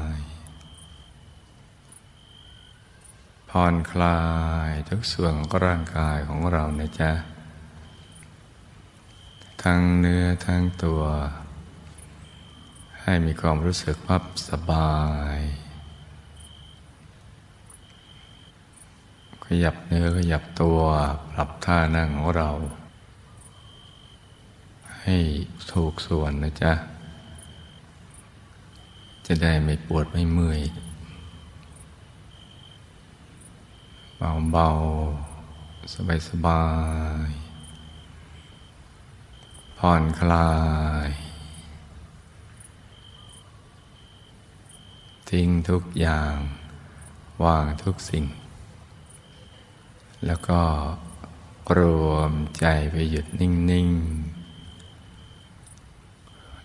ย ผ่อนคลายทุกส่วนของร่างกายของเรานะจ๊ะ ทั้งเนื้อทั้งตัว ให้มีความรู้สึกพับสบาย ขยับเนื้อขยับตัวปรับท่านั่งของเรา ให้ถูกส่วนนะจ๊ะ จะได้ไม่ปวดไม่เมื่อย เบาๆ สบายๆ ผ่อนคลาย ทิ้งทุกอย่างวางทุกสิ่ง แล้วก็รวมใจไปหยุดนิ่ง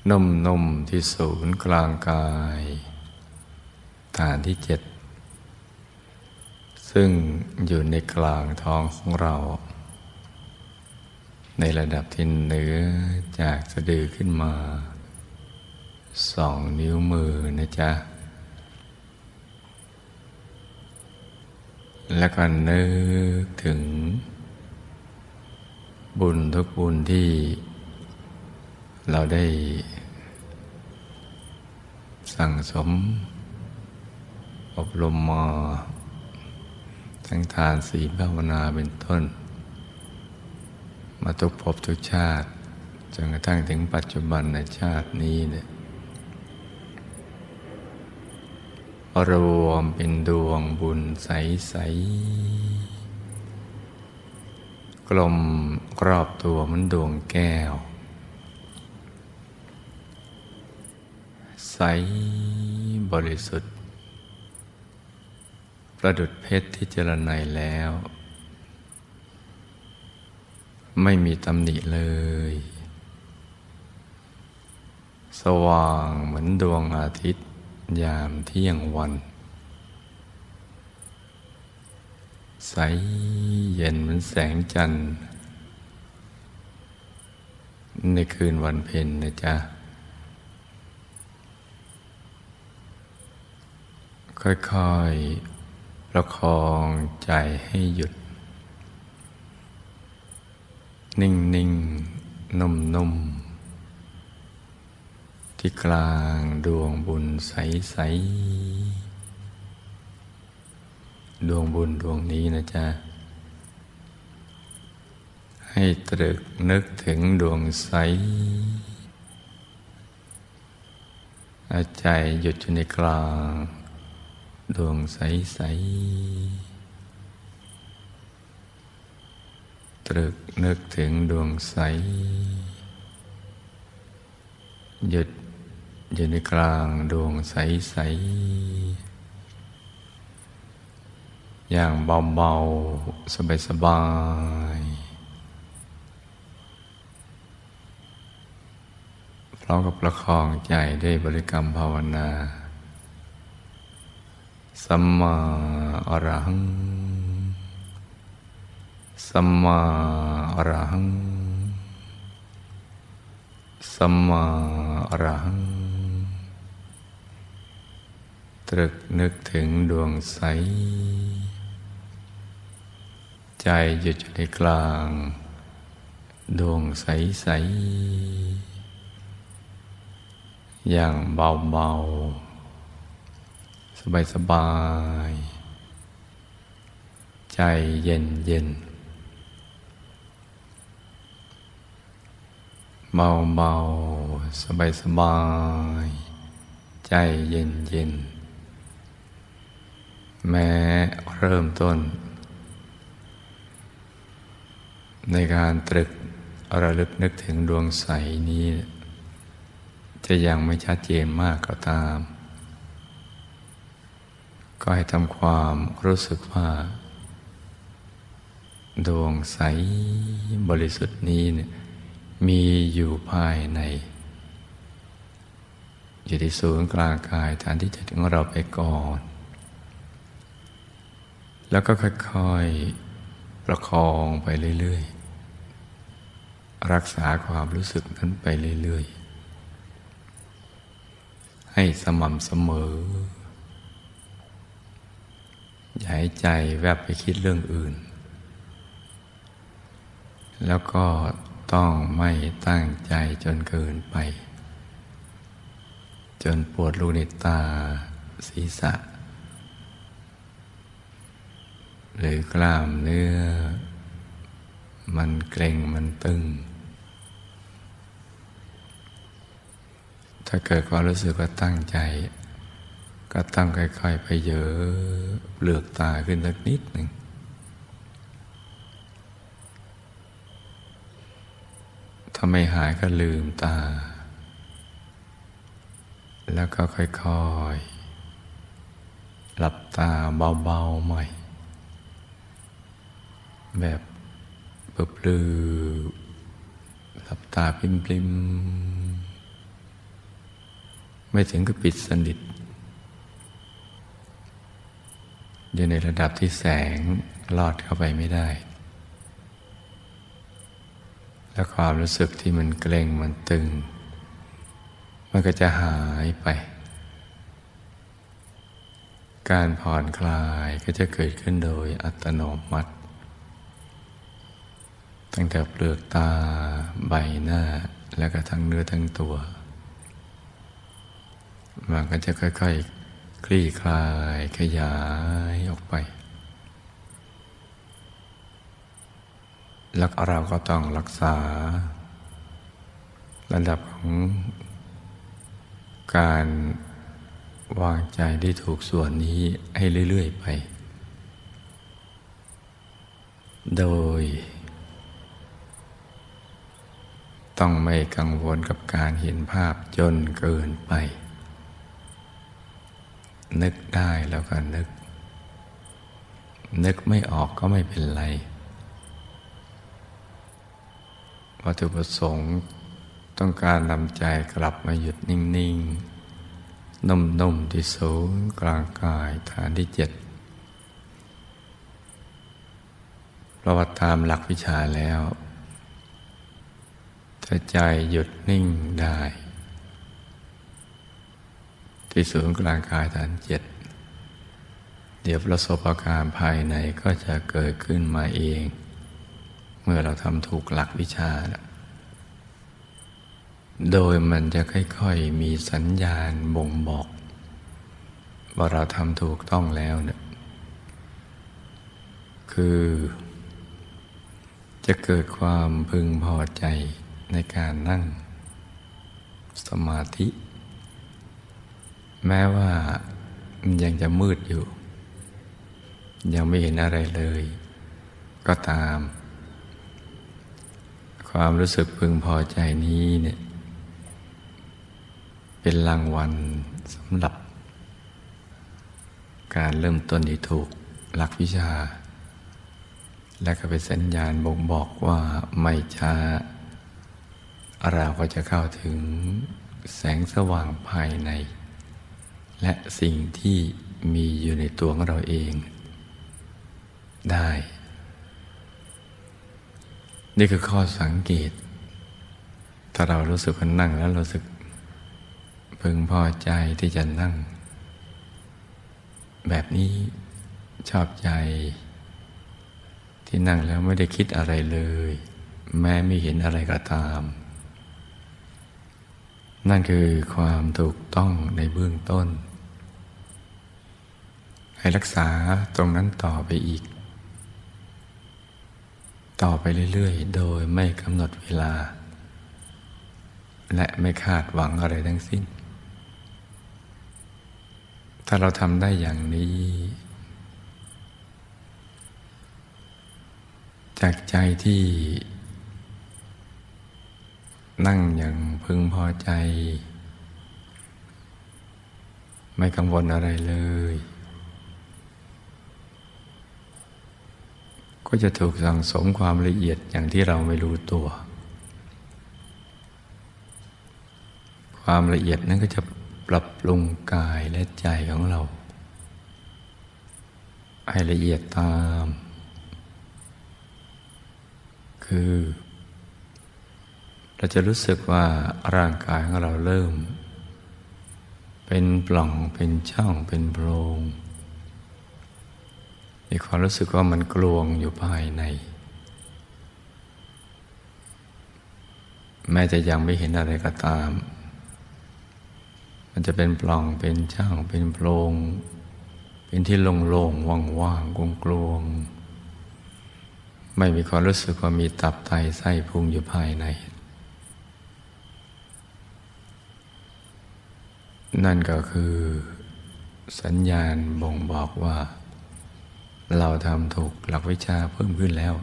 ๆ นุ่ม ๆ ที่ศูนย์กลางกาย ฐานที่เจ็ด ซึ่งอยู่ในกลางท้องของเรา ในระดับที่เหนือจากสะดือขึ้นมาสองนิ้วมือนะจ๊ะ แล้วก็นึกถึง บุญทุกบุญที่เราได้ สั่งสม อบรมมา ทั้งทานศีลภาวนาเป็นต้น มาทุกภพทุกชาติจนกระทั่งถึงปัจจุบันในชาตินี้เนี่ยรวมเป็นดวงบุญใส ๆ กลมกรอบตัวมันดวงแก้ว ใสบริสุทธิ์ ประดุดเพชรที่เจรไนแล้ว ไม่มีตำหนิเลย สว่างเหมือนดวงอาทิตย์ยามเที่ยงวัน ใสเย็นเหมือนแสงจันทร์ ในคืนวันเพ็ญนะจ๊ะค่อยๆ ประคองใจให้หยุด นิ่งนิ่งนุ่มนุ่มที่กลางดวงบุญใสใสดวงบุญดวงนี้นะจ๊ะ ให้ตรึกนึกถึงดวงใสใจหยุดอยู่ในกลาง ดวงใสๆตรึกนึกถึงดวงใส หยุดอยู่ในกลางดวงใสๆอย่างเบาๆ สบายๆพร้อมกับประคองใจได้บริกรรมภาวนา สัมมาอรหัง สัมมาอรหัง สัมมาอรหัง ตรึกนึกถึงดวงใส ใจหยุดในกลาง ดวงใสใส อย่างเบาๆ บายสบาย ใจเย็นเย็นเบาเบาสบายสบาย ใจเย็นเย็นแม้เริ่มต้น ในการตรึกระลึกนึกถึงดวงใสนี้ จะยังไม่ชัดเจนมากก็ตาม ก็ให้ทำความรู้สึกว่า ดวงใสบริสุทธิ์นี้เนี่ยมีอยู่ภายใน อยู่ที่ศูนย์กลางกายฐานที่จะถึงเราไปก่อน แล้วก็ค่อยๆประคองไปเรื่อยๆ รักษาความรู้สึกนั้นไปเรื่อยๆ ให้สม่ำเสมอ อย่าให้ใจแวบไปคิดเรื่องอื่น แล้วก็ต้องไม่ตั้งใจจนเกินไป จนปวดลูกในตาศีรษะ หรือกล้ามเนื้อ มันเกร็งมันตึง ถ้าเกิดความรู้สึกว่าตั้งใจ ก็ตั้งค่อยๆไปเยอะเปลือกตาขึ้นสักนิดหนึ่งถ้าไม่หายก็ลืมตา แล้วก็ค่อยๆ หลับตาเบาๆใหม่ แบบเปลือหลับตาปริมๆ ไม่ถึงกับปิดสนิท อยู่ในระดับที่แสงลอดเข้าไปไม่ได้ และความรู้สึกที่มันเกร็งมันตึง มันก็จะหายไป การผ่อนคลายก็จะเกิดขึ้นโดยอัตโนมัติ ตั้งแต่เปลือกตาใบหน้าแล้วก็ทั้งเนื้อทั้งตัว มันก็จะค่อยๆ คลี่คลายขยายออกไป แล้วเราก็ต้องรักษา ระดับของการวางใจได้ถูกส่วนนี้ให้เรื่อย ๆ ไป โดย ต้องไม่กังวลกับการเห็นภาพจนเกินไป นึกได้แล้วก็นึก นึกไม่ออกก็ไม่เป็นไร วัตถุประสงค์ต้องการนำใจกลับมาหยุดนิ่ง ๆ นุ่ม ๆ ที่ศูนย์กลางกายฐานที่เจ็ดประวัติตามหลักวิชาแล้วถ้าใจหยุดนิ่งได้ ที่ศูนย์กลางกายฐานเจ็ดเดี๋ยวประสบาการภายในก็จะเกิดขึ้นมาเอง เมื่อเราทำถูกหลักวิชา โดยมันจะค่อยๆมีสัญญาณบ่งบอก ว่าเราทำถูกต้องแล้วเนี่ยคือ จะเกิดความพึงพอใจในการนั่งสมาธิ แม้ว่ายังจะมืดอยู่ ยังไม่เห็นอะไรเลย ก็ตาม ความรู้สึกพึงพอใจนี้เนี่ยเป็นรางวัลสำหรับ การเริ่มต้นที่ถูกหลักวิชา และก็เป็นสัญญาณบ่งบอกว่าไม่ช้าเราก็จะเข้าถึงแสงสว่างภายใน และสิ่งที่มีอยู่ในตัวของเราเองได้ นี่คือข้อสังเกต ถ้าเรารู้สึกว่านั่งแล้วรู้สึก พึงพอใจที่จะนั่ง แบบนี้ชอบใจ ที่นั่งแล้วไม่ได้คิดอะไรเลย แม้ไม่เห็นอะไรก็ตาม นั่นคือความถูกต้องในเบื้องต้น ให้รักษาตรงนั้นต่อไปอีก ต่อไปเรื่อยๆ โดยไม่กำหนดเวลา และไม่คาดหวังอะไรทั้งสิ้น ถ้าเราทำได้อย่างนี้ จากใจที่ นั่งอย่างพึงพอใจ ไม่กังวลอะไรเลย ก็จะถูกสั่งสมความละเอียดอย่างที่เราไม่รู้ตัว ความละเอียดนั้นก็จะปรับปรุงกายและใจของเรา ให้ละเอียดตาม คือ เราจะรู้สึกว่าร่างกายของเราเริ่ม เป็นปล่องเป็นช่องเป็นโพรง มีความรู้สึกว่ามันกลวงอยู่ภายใน แม้จะยังไม่เห็นอะไรก็ตาม มันจะเป็นปล่องเป็นช่างเป็นโพรง เป็นที่โล่งๆว่างๆกลวงๆไม่มีความรู้สึกว่ามีตับไตไส้พุงอยู่ภายใน นั่นก็คือ สัญญาณบ่งบอกว่า เราทำถูกหลักวิชาเพิ่มขึ้นแล้ว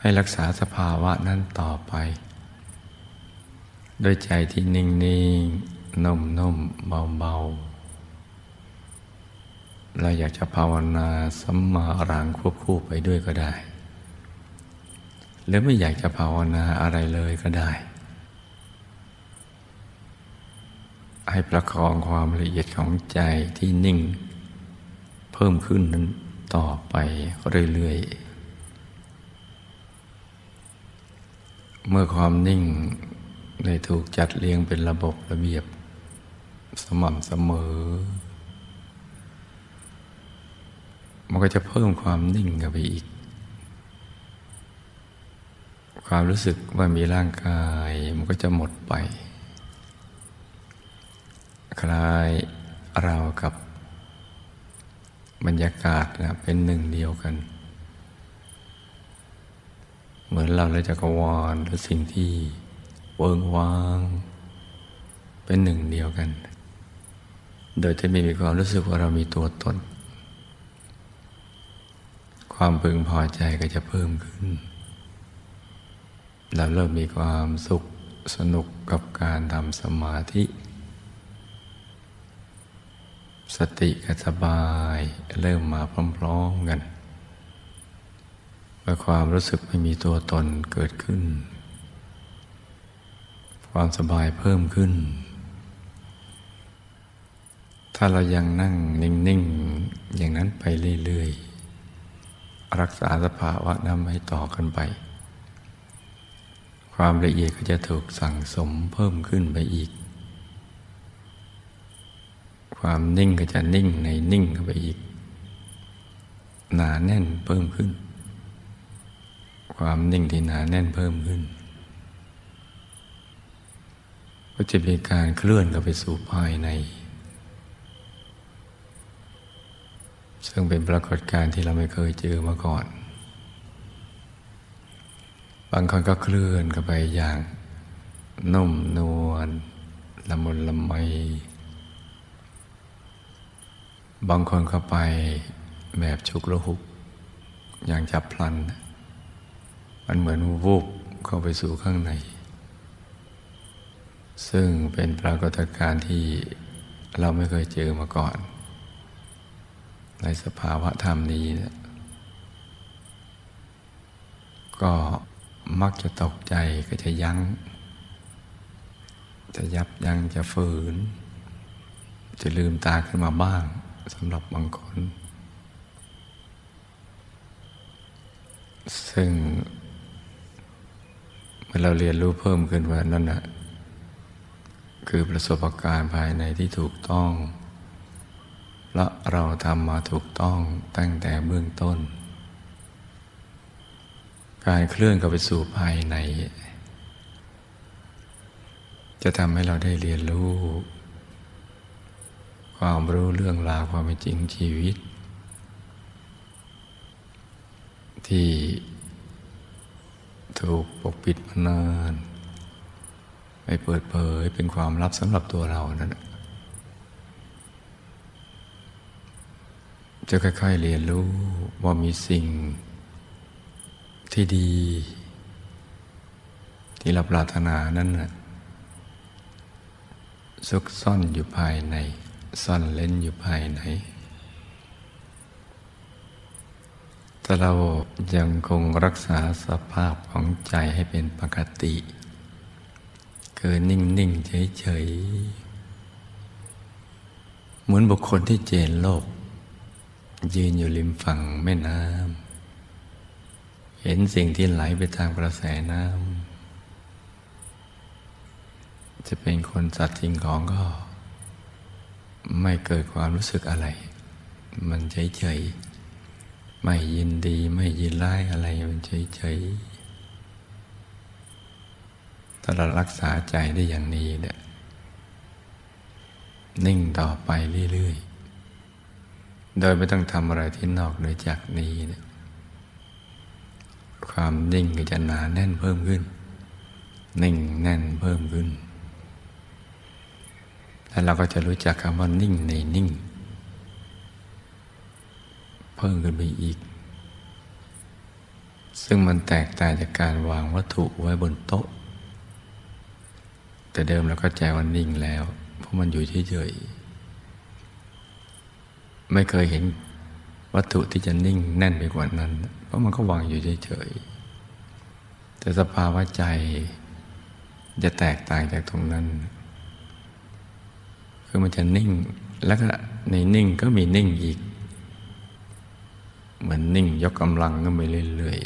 ให้รักษาสภาวะนั้นต่อไป ด้วยใจที่นิ่งนิ่งนุ่มนุ่มเบาเบาเราอยากจะภาวนาสัมมาอรังควบคู่ไปด้วยก็ได้ หรือไม่อยากจะภาวนาอะไรเลยก็ได้ ให้ประคองความละเอียดของใจที่นิ่ง พิ่มขึ้นนั้นต่อไปเรื่อยๆ เมื่อความนิ่งได้ถูกจัดเรียงเป็นระบบระเบียบสม่ำเสมอ มันก็จะเพิ่มความนิ่งกับไปอีก ความรู้สึกว่ามีร่างกายมันก็จะหมดไป คล้ายเรากับ บรรยากาศนะเป็นหนึ่งเดียวกัน เหมือนเราและจักรวาลหรือสิ่งที่เวิงวาง เป็นหนึ่งเดียวกัน โดยที่ไม่มีความรู้สึกว่าเรามีตัวตน ความพึงพอใจก็จะเพิ่มขึ้น เราเริ่มมีความสุขสนุกกับการทำสมาธิ สติกับสบายเริ่มมาพร้อมๆกันเมื่อความรู้สึกไม่มีตัวตนเกิดขึ้น ความสบายเพิ่มขึ้น ถ้าเรายังนั่งนิ่ง ๆ อย่างนั้นไปเรื่อย ๆ รักษาสภาวะนั้นให้ต่อกันไป ความละเอียดก็จะถูกสั่งสมเพิ่มขึ้นไปอีก ความนิ่งก็จะนิ่งในนิ่งเข้าไปอีก หนาแน่นเพิ่มขึ้น ความนิ่งที่หนาแน่นเพิ่มขึ้น ก็จะมีการเคลื่อนเข้าไปสู่ภายใน ซึ่งเป็นปรากฏการณ์ที่เราไม่เคยเจอมาก่อน บางคนก็เคลื่อนเข้าไปอย่างนุ่มนวลละมุนละไม บางคนเข้าไปแบบชุกระหุก อย่างจับพลัน มันเหมือนวูบเข้าไปสู่ข้างใน ซึ่งเป็นปรากฏการณ์ที่เราไม่เคยเจอมาก่อน ในสภาวะธรรมนี้นะก็มักจะตกใจก็จะยัง้ง จะยับยั้งจะฝืน จะลืมตาขึ้นมาบ้าง สำหรับบางคน ซึ่งเมื่อเราเรียนรู้เพิ่มขึ้นว่านั่นนะคือประสบการณ์ภายในที่ถูกต้อง และเราทำมาถูกต้องตั้งแต่เบื้องต้น การเคลื่อนเข้าไปสู่ภายใน จะทำให้เราได้เรียนรู้ ความรู้เรื่องราวความเป็นจริงชีวิต ที่ถูกปกปิดมานานไม่เปิดเผยเป็นความลับสำหรับตัวเรานั่นจะค่อยๆเรียนรู้ว่ามีสิ่งที่ดี ที่เราปรารถนานั้นนะซุกซ่อนอยู่ภายใน ซ่อนเล่นอยู่ภายในถ้าเรายังคงรักษาสภาพของใจให้เป็นปกติเกินนิ่งนิ่งเฉยเฉยเหมือนบุคคลที่เจนโลก ยืนอยู่ริมฝั่งแม่น้ำ เห็นสิ่งที่ไหลไปตามกระแสน้ำ จะเป็นคนสัตว์สิ่งของก็ ไม่เกิดความรู้สึกอะไร มันเฉยเฉยไม่ยินดีไม่ยินร้ายอะไรมันเฉยเฉยถ้าเรารักษาใจได้อย่างนี้เนี่ยนิ่งต่อไปเรื่อยๆ โดยไม่ต้องทำอะไรที่นอกเหนือจากนี้เนี่ยความนิ่งก็จะหนาแน่นเพิ่มขึ้น นิ่งแน่นเพิ่มขึ้น แล้วเราก็จะรู้จักคำว่านิ่งในนิ่ง เพิ่มขึ้นไปอีก ซึ่งมันแตกต่างจากการวางวัตถุไว้บนโต๊ะ แต่เดิมเราก็ใจว่านิ่งแล้ว เพราะมันอยู่เฉยๆไม่เคยเห็นวัตถุที่จะนิ่งแน่นไปกว่านั้น เพราะมันก็วางอยู่เฉยๆแต่สภาวะใจจะแตกต่างจากตรงนั้น คือมันจะนิ่ง แล้วก็ในนิ่งก็มีนิ่งอีก เหมือนนิ่งยกกำลังก็ไปเรื่อย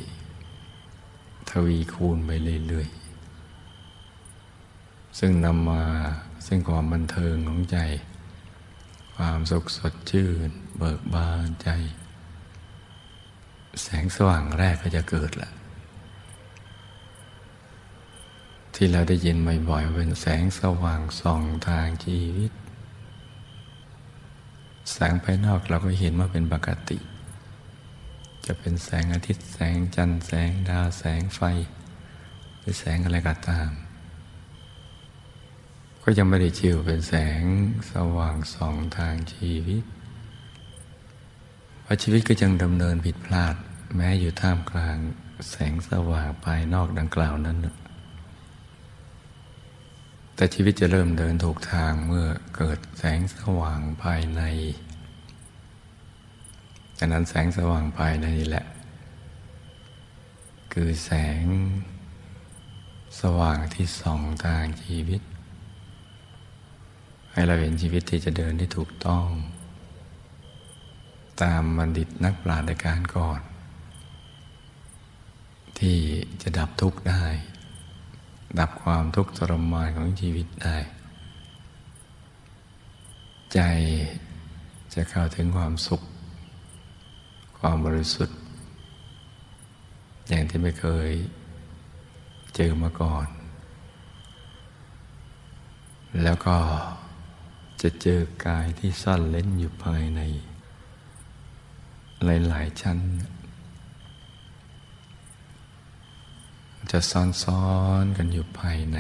ๆทวีคูณไปเรื่อยๆ ซึ่งนำมาซึ่งความบันเทิงของใจ ความสุขสดชื่น เบิกบานใจ แสงสว่างแรกก็จะเกิดละที่เราได้ยินบ่อยๆเป็นแสงสว่างส่องทางชีวิต แสงภายนอกเราก็เห็นว่าเป็นปกติ จะเป็นแสงอาทิตย์แสงจันทร์แสงดาวแสงไฟ หรือแสงอะไรก็ตาม ก็ยังไม่ได้ชื่อเป็นแสงสว่างสองทางชีวิตเพราะชีวิตก็ยังดำเนินผิดพลาด แม้อยู่ท่ามกลางแสงสว่างภายนอกดังกล่าวนั้น แต่ชีวิตจะเริ่มเดินถูกทางเมื่อเกิดแสงสว่างภายในดังนั้นแสงสว่างภายในนี่แหละ คือแสงสว่างที่ส่องทางชีวิต ให้เราเห็นชีวิตที่จะเดินที่ถูกต้อง ตามบัณฑิตนักปราชญ์การก่อน ที่จะดับทุกข์ได้ ดับความทุกข์ทรมานของชีวิตได้ ใจจะเข้าถึงความสุข ความบริสุทธิ์ อย่างที่ไม่เคยเจอมาก่อน แล้วก็จะเจอกายที่ซ่อนเล้นอยู่ภายใน หลาย ๆ ชั้น จะซ้อนๆกันอยู่ภายใน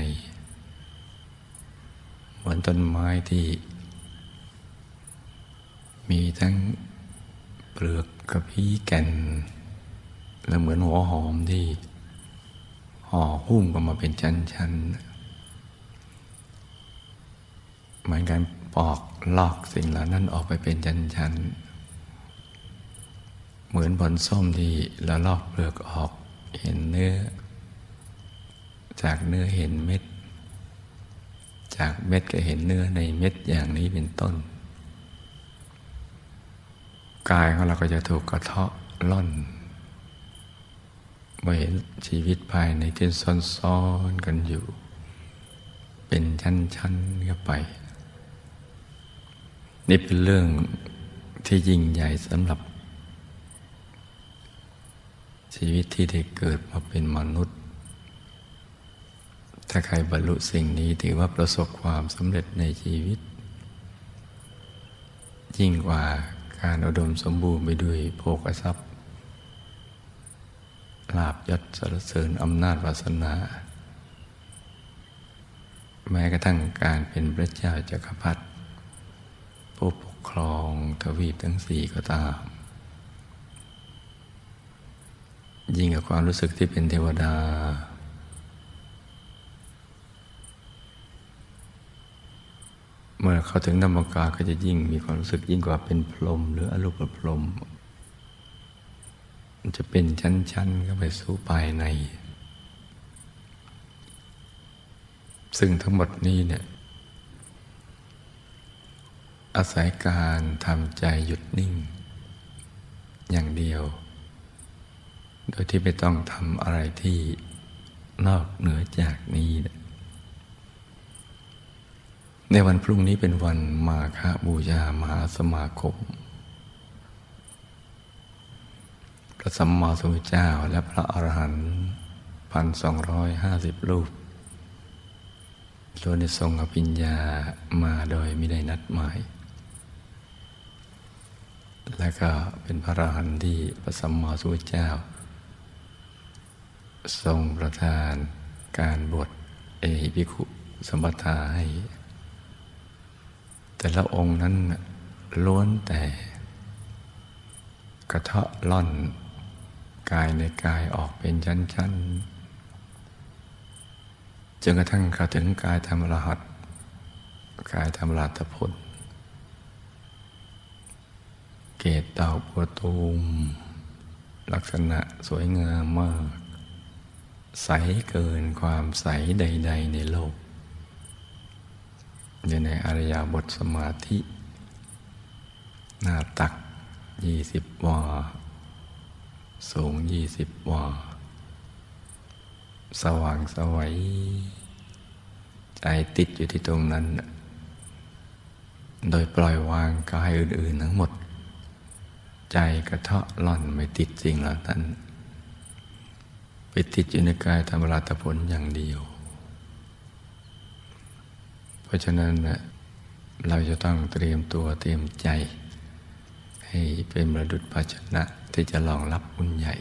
เหมือนต้นไม้ที่ มีทั้งเปลือกกระพี้แก่น และเหมือนหัวหอมที่ห่อหุ้มกันมาเป็นชั้นๆ เหมือนกันปอกลอกสิ่งเหล่านั้นออกไปเป็นชั้นๆเหมือนผลส้มที่เราลอกเปลือกออกเห็นเนื้อ จากเนื้อเห็นเม็ด จากเม็ดก็เห็นเนื้อในเม็ดอย่างนี้เป็นต้น กายของเราก็จะถูกกระเทาะล่อนมาเห็นชีวิตภายในที่ซ้อนๆกันอยู่ เป็นชั้นๆเข้าไป นี่เป็นเรื่องที่ยิ่งใหญ่สำหรับ ชีวิตที่ได้เกิดมาเป็นมนุษย์ ถ้าใครบรรลุสิ่งนี้ถือว่าประสบความสำเร็จในชีวิต ยิ่งกว่าการอุดมสมบูรณ์ไปด้วยโภคทรัพย์ลาบยศสรรเสริญอำนาจวาสนา แม้กระทั่งการเป็นพระเจ้าจักรพรรดิผู้ปกครองทวีปทั้งสี่ก็ตาม ยิ่งกับความรู้สึกที่เป็นเทวดา เมื่อเขาถึงธรรมกาก็จะยิ่งมีความรู้สึกยิ่งกว่าเป็นพรมหรืออรูปพรมมันจะเป็นชั้นๆเข้าไปสู่ภายใน ซึ่งทั้งหมดนี้เนี่ย อาศัยการทำใจหยุดนิ่ง อย่างเดียว โดยที่ไม่ต้องทำอะไรที่นอกเหนือจากนี้ ในวันพรุ่งนี้เป็นวันมาฆบูชามหาสมาคม พระสัมมาสัมพุทธเจ้าและพระอรหันต์พันสองร้อยห้าสิบรูปล้วนได้ทรงอภิญญามาโดยไม่ได้นัดหมาย และก็เป็นพระอรหันต์ที่พระสัมมาสัมพุทธเจ้า ทรงประทานการบวชเอหิภิกขุสมบัติให้ แต่ละองค์นั้นล้วนแต่ กระเทาะล่อน กายในกายออกเป็นชั้นๆจนกระทั่งเข้าถึงกายธรรมรหัสกายธรรมรัตผลเกตดาปัวตูม ลักษณะสวยงามมาก ใสเกินความใสใด ๆ ในโลก อยู่ในอริยบทสมาธิ หน้าตักยี่สิบวา สูงยี่สิบวา สว่างสวัย ใจติดอยู่ที่ตรงนั้น โดยปล่อยวางกายอื่น ๆ ทั้งหมด ใจกระเทาะล่อนไม่ติดสิ่งเหล่านั้นไปติดอยู่ในกายธรรมราตผลอย่างเดียว ราะฉะนั้นเราจะต้องเตรียมตัวเตรียมใจ ให้เป็นประดุจภาชนะที่จะรองรับบุญใหญ่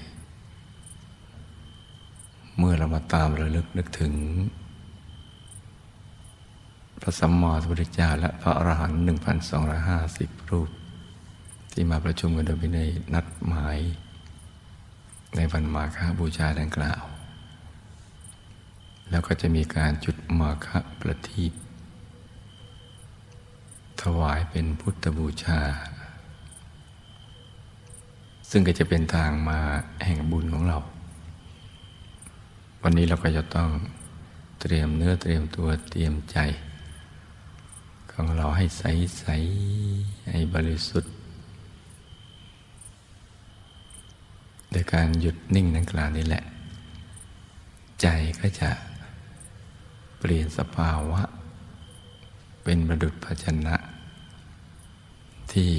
เมื่อเรามาตามระลึกนึกถึง พระสัมมาสัมพุทธเจ้าและพระอรหันต์หนึ่งพันสองร้อยห้าสิบรูป ที่มาประชุมกันโดยไม่ได้นัดหมาย ในวันมาฆบูชาดังกล่าว แล้วก็จะมีการจุดมาฆประทีป ถวายเป็นพุทธบูชา ซึ่งก็จะเป็นทางมาแห่งบุญของเรา วันนี้เราก็จะต้องเตรียมเนื้อเตรียมตัวเตรียมใจ ของเราให้ใสใสให้บริสุทธิ์โดยการหยุดนิ่งนั่งกลางนี่แหละ ใจก็จะเปลี่ยนสภาวะ เป็นประดุจภาชนะ ที่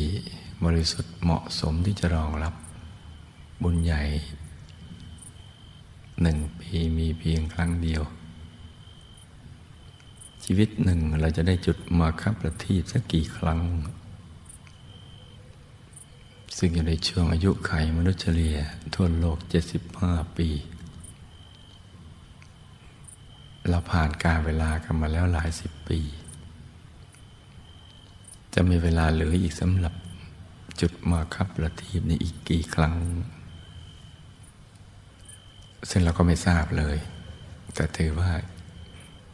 บริสุทธิ์เหมาะสมที่จะรองรับบุญใหญ่หนึ่งปีมีเพียงครั้งเดียว ชีวิตหนึ่งเราจะได้จุดมาคับประทีปสักกี่ครั้ง ซึ่งอยู่ในช่วงอายุไขมนุษย์เฉลี่ยทั่วโลก 75 ปี เราผ่านการเวลากันมาแล้วหลายสิบปี จะมีเวลาเหลืออีกสำหรับจุดมาคับประทีปในอีกกี่ครั้ง ซึ่งเราก็ไม่ทราบเลย แต่ถือว่า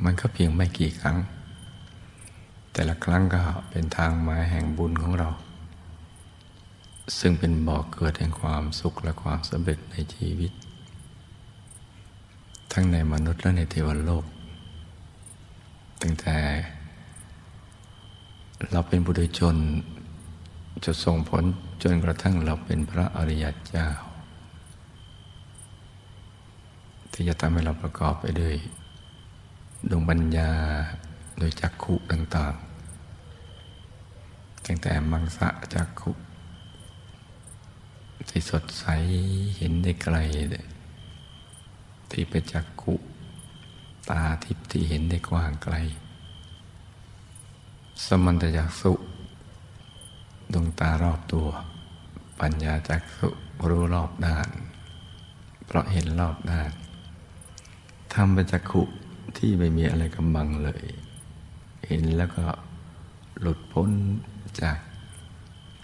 มันก็เพียงไม่กี่ครั้ง แต่ละครั้งก็เป็นทางมาแห่งบุญของเรา ซึ่งเป็นบ่อกเกิดแห่งความสุขและความสำเร็จในชีวิต ทั้งในมนุษย์และในเทวโลก ตั้งแต่ เราเป็นบุตรชนจะส่งผลจนกระทั่งเราเป็นพระอริยเจ้า ที่จะทำให้เราประกอบไปด้วยดวงปัญญาโดยจักขุต่างๆ ตั้งแต่มังสะจักขุที่สดใสเห็นได้ไกล ที่ไปจักกุตาทิพย์ที่เห็นได้กว้างไกล สมันตจักสุดวงตารอบตัว ปัญญาจักสุรู้รอบด้าน เพราะเห็นรอบด้านทำเป็นจักขุที่ไม่มีอะไรกำบังเลย เห็นแล้วก็หลุดพ้นจาก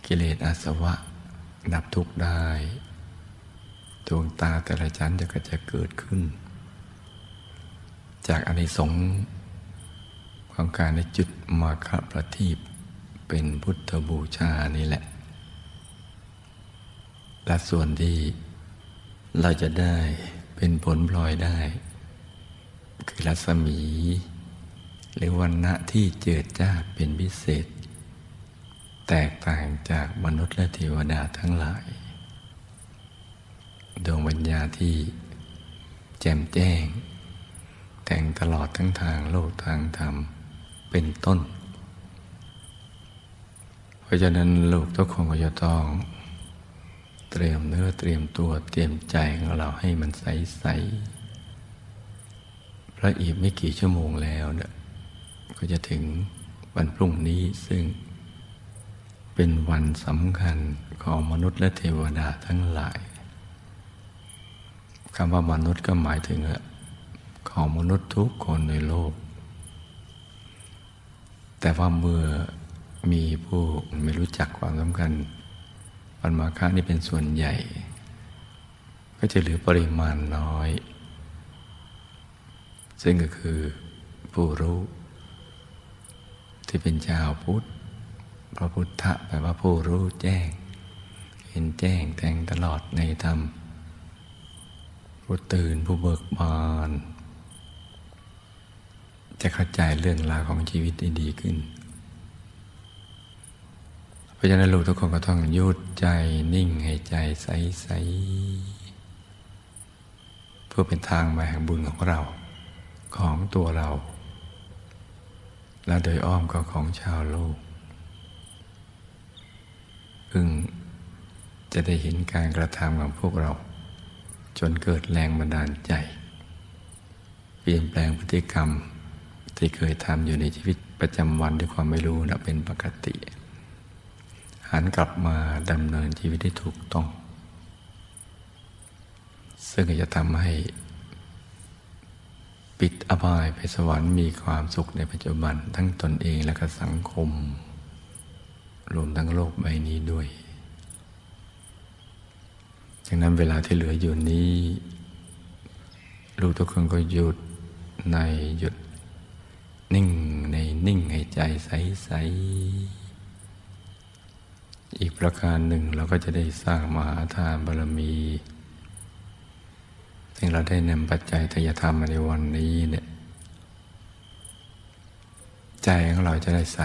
กิเลสอาสวะ ดับทุกข์ได้ ดวงตาแต่ละชั้นจะก็จะเกิดขึ้น จากอนิสงส์ ของการในจุดมาคประทีปเป็นพุทธบูชานี่แหละ และส่วนที่เราจะได้เป็นผลพลอยได้ คือรัศมี หรือวันณะที่เจิดจ้าเป็นพิเศษ แตกต่างจากมนุษย์และเทวดาทั้งหลาย ดวงวิญญาที่แจ่มแจ้ง แต่งตลอดทั้งทางโลกทางธรรม เป็นต้น เพราะฉะนั้นลูกทุกคนก็จะต้อง เตรียมเนื้อเตรียมตัวเตรียมใจของเราให้มันใสๆเพราะอีกไม่กี่ชั่วโมงแล้วเนี่ยก็จะถึงวันพรุ่งนี้ซึ่งเป็นวันสำคัญของมนุษย์และเทวดาทั้งหลายคำว่ามนุษย์ก็หมายถึงของมนุษย์ทุกคนในโลก แต่ว่าเมื่อมีผู้ไม่รู้จักความสำคัญปันมาคะนี่เป็นส่วนใหญ่ ก็จะเหลือปริมาณน้อย ซึ่งก็คือผู้รู้ ที่เป็นชาวพุทธพระพุทธะแปลว่าผู้รู้แจ้ง เห็นแจ้งแทงตลอดในธรรมผู้ตื่นผู้เบิกบาน จะเข้าใจเรื่องราวของชีวิตได้ดีขึ้น เพราะฉะนั้นลูกทุกคนก็ต้องยุดใจนิ่งให้ใจใสใสเพื่อเป็นทางมาแห่งบุญของเราของตัวเรา และโดยอ้อมก็ของชาวโลกพึ่งจะได้เห็นการกระทำของพวกเรา จนเกิดแรงบันดาลใจ เปลี่ยนแปลงพฤติกรรม ที่เคยทำอยู่ในชีวิตประจำวันด้วยความไม่รู้นะเป็นปกติ หันกลับมาดำเนินชีวิตที่ถูกต้อง ซึ่งจะทำให้ปิดอบายไปสวรรค์มีความสุขในปัจจุบันทั้งตนเองและก็สังคม รวมทั้งโลกใบนี้ด้วยดังนั้นเวลาที่เหลืออยู่นี้ ลูกทุกคนก็หยุดในหยุด นิ่งในนิ่งให้ใจใสๆอีกประการหนึ่งเราก็จะได้สร้างมหาทานบารมี ซึ่งเราได้นำปัจจัยทยธรรมมาในวันนี้เนี่ยใจของเราจะได้ใส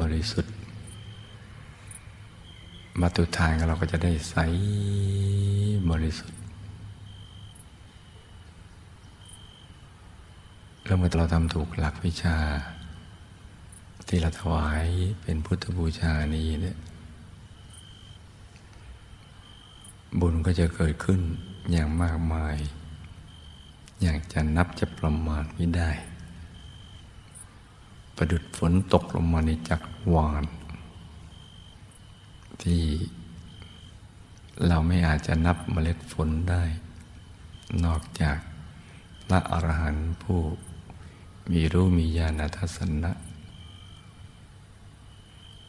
บริสุทธิ์มาตุทานของเราก็จะได้ใสบริสุทธิ์ แล้วเมื่อเราทำถูกหลักวิชา ที่เราถวายเป็นพุทธบูชานี้เนี่ยบุญก็จะเกิดขึ้นอย่างมากมาย อย่างจะนับจะประมาณไม่ได้ ประดุดฝนตกลงมาในจักรวาลที่เราไม่อาจจะนับเมล็ดฝนได้ นอกจากพระอรหันต์ผู้ มีรู้มีญาณทัศนะ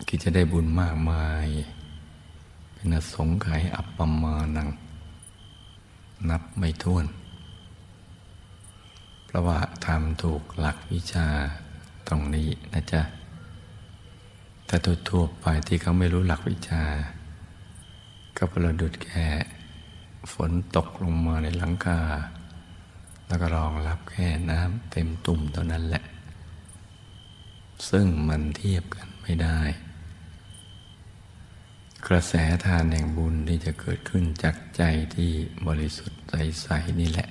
ที่จะได้บุญมากมาย เป็นสงไขยอัปปมานัง นับไม่ถ้วน เพราะว่าทำถูกหลักวิชาตรงนี้นะจ๊ะ แต่ทั่วไปที่เขาไม่รู้หลักวิชา ก็ประดุดแค่ฝนตกลงมาในหลังคา แล้วก็รองรับแค่น้ำเต็มตุ่มเท่านั้นแหละ ซึ่งมันเทียบกันไม่ได้ กระแสทานแห่งบุญที่จะเกิดขึ้นจากใจที่บริสุทธิ์ใส ๆ นี่แหละ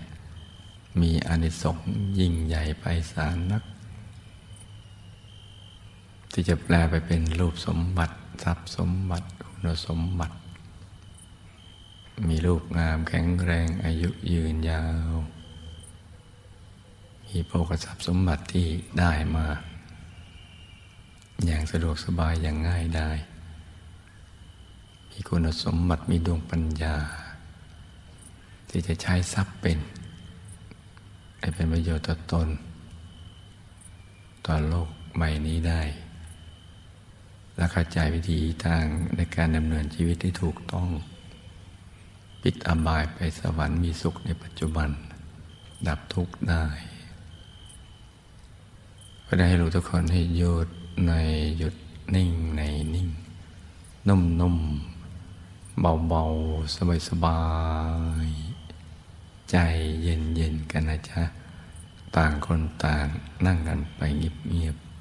มีอนิสงส์ยิ่งใหญ่ไปสารนัก ที่จะแปลไปเป็นรูปสมบัติทรัพย์สมบัติคุณสมบัติ มีรูปงามแข็งแรงอายุยืนยาว มีโภคทรัพย์สมบัติที่ได้มา อย่างสะดวกสบายอย่างง่ายได้ มีคุณสมบัติมีดวงปัญญา ที่จะใช้ทรัพย์เป็นให้เป็นประโยชน์ต่อตน ต่อโลกใบนี้ได้ และเข้าใจวิธีทางในการดำเนินชีวิตที่ถูกต้อง ปิดอบายไปสวรรค์มีสุขในปัจจุบัน ดับทุกข์ได้ ก็ได้ให้รู้ทุกคนให้หยุดในหยุดนิ่งในนิ่ง นุ่มนุ่มเบาเบาสบายสบายใจเย็นเย็นกันนะจ๊ะ ต่างคนต่างนั่งกันไปเงียบๆ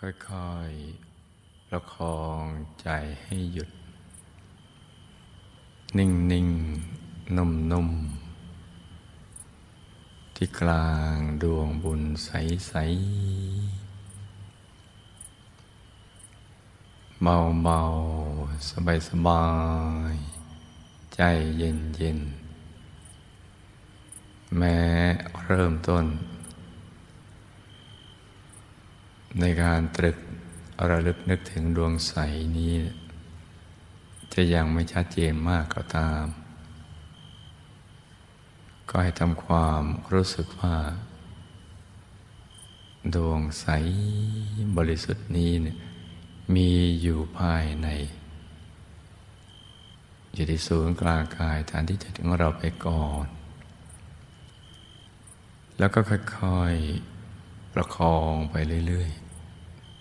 ค่อยๆ ประคองใจให้หยุด นิ่งๆนุ่มๆ ที่กลางดวงบุญใส ๆ เบาๆ สบาย ๆ ใจเย็น ๆ แม้เริ่มต้น ในการตรึกระลึกนึกถึงดวงใสนี้ จะยังไม่ชัดเจนมากก็ตาม ก็ให้ทำความรู้สึกว่า ดวงใสบริสุทธิ์นี้เนี่ยมีอยู่ภายในอยู่ที่ศูนย์กลางกายฐานที่จะถึงเราไปก่อน แล้วก็ค่อยๆ ประคองไปเรื่อย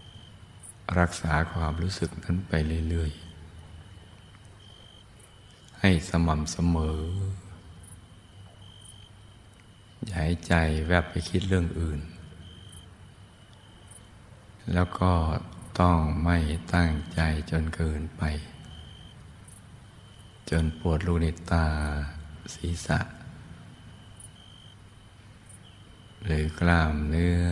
ๆ รักษาความรู้สึกนั้นไปเรื่อยๆ ให้สม่ำเสมอ อย่าให้ใจแวบไปคิดเรื่องอื่น แล้วก็ต้องไม่ตั้งใจจนเกินไป จนปวดลูกในตาศีรษะ หรือกล้ามเนื้อ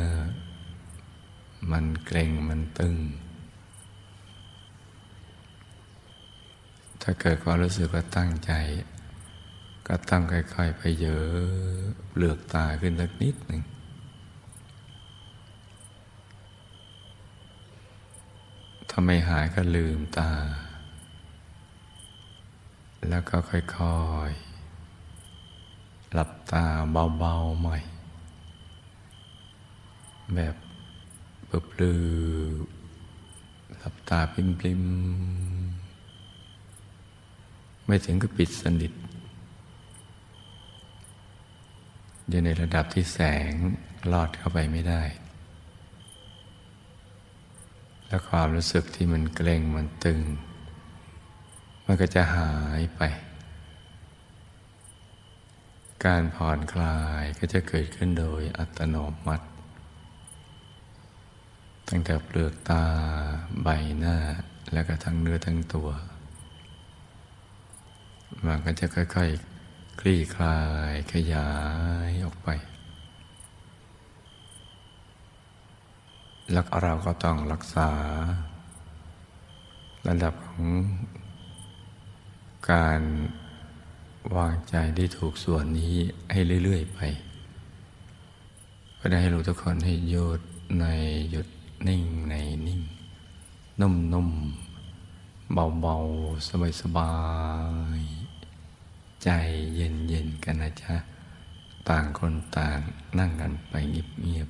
มันเกร็งมันตึง ถ้าเกิดความรู้สึกว่าตั้งใจ ก็ตั้งค่อยๆ ไปเยอะเปลือกตาขึ้นสักนิดหนึ่งถ้าไม่หายก็ลืมตา แล้วก็ค่อยๆ หลับตาเบาๆใหม่ แบบเปลือหลับตาปริมๆไม่ถึงก็ปิดสนิทอยู่ในระดับที่แสงลอดเข้าไปไม่ได้ แล้วความรู้สึกที่มันเกร็งมันตึง มันก็จะหายไป การผ่อนคลายก็จะเกิดขึ้นโดยอัตโนมัติ ตั้งแต่เปลือกตาใบหน้า แล้วก็ทั้งเนื้อทั้งตัว มันก็จะค่อยๆ คลี่คลายขยายออกไป แล้วเราก็ต้องรักษา ระดับของการวางใจที่ถูกส่วนนี้ให้เรื่อย ๆ ไปก็ได้ให้รู้ทุกคนให้หยุดในหยุด นิ่งในนิ่ง นุ่มนุ่มเบาเบาสบายสบาย ใจเย็นเย็นกันนะจ๊ะ ต่างคนต่างนั่งกันไปเงียบเงียบ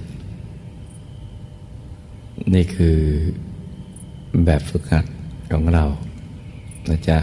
นี่คือแบบฝึกหัดของเรานะจ๊ะ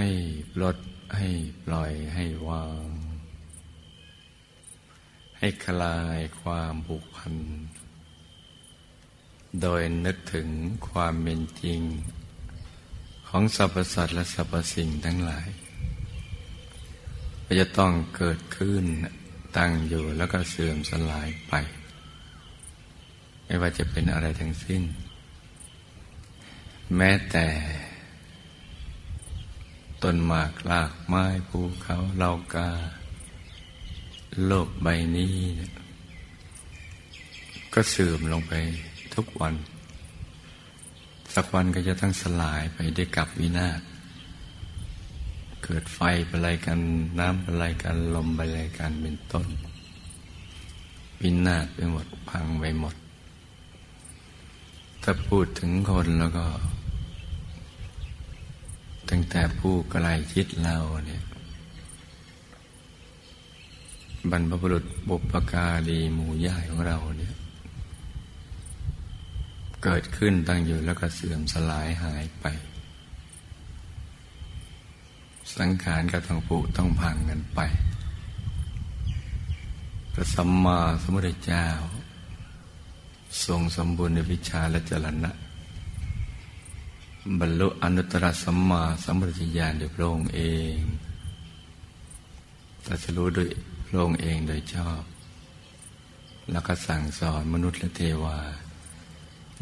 ให้ลดให้ปล่อยให้วาง ให้คลายความผูกพัน โดยนึกถึงความเป็นจริง ของสรรพสัตว์และสรรพสิ่งทั้งหลายจะต้องเกิดขึ้นตั้งอยู่แล้วก็เสื่อมสลายไป ไม่ว่าจะเป็นอะไรทั้งสิ้น แม้แต่ ต้นหมากลากไม้ภูเขาเลากา โลกใบนี้ ก็เสื่อมลงไปทุกวัน สักวันก็จะต้องสลายไปได้กับวินาศเกิดไฟไปอะไรกันน้ำไปอะไรกันลมไปอะไรกันเป็นต้น วินาศไปหมดพังไปหมด ถ้าพูดถึงคนแล้วก็ ตั้งแต่ผู้ไกลชิดเราเนี่ยบรรพบุรุษบุปการีหมู่ย่ายของเราเนี่ย เกิดขึ้นตั้งอยู่แล้วก็เสื่อมสลายหายไป สังขารก็ต้องผุต้องพังกันไป พระสัมมาสัมพุทธเจ้า ทรงสมบูรณ์ในวิชาและจรณะ บรรลุอนุตตรสัมมาสัมปวิญาณโดยพระองค์เองตรัสรู้โดยพระองค์เองโดยชอบ แล้วก็สั่งสอนมนุษย์และเทวา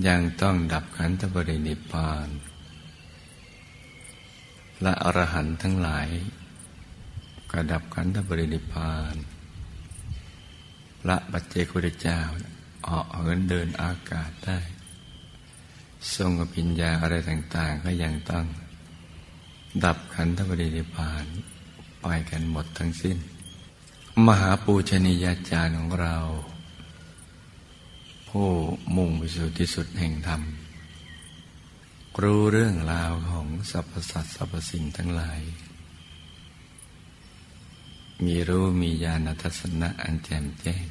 ยังต้องดับขันธปรินิพานและอรหันต์ทั้งหลายก็ดับขันธปรินิพานพระบัจเจกุฎเจ้าออกเหินเดินอากาศได้ ทรงอภิญญาอะไรต่างๆ ก็ยังต้อง ดับขันธปรินิพานไปกันหมดทั้งสิ้น มหาปูชนียาจารย์ของเรา ผู้มุ่งไปสู่ที่สุดแห่งธรรม รู้เรื่องราวของสรรพสัตว์สรรพสิ่งทั้งหลาย มีรู้มีญาณทัศนะอันแจ่มแจ้ง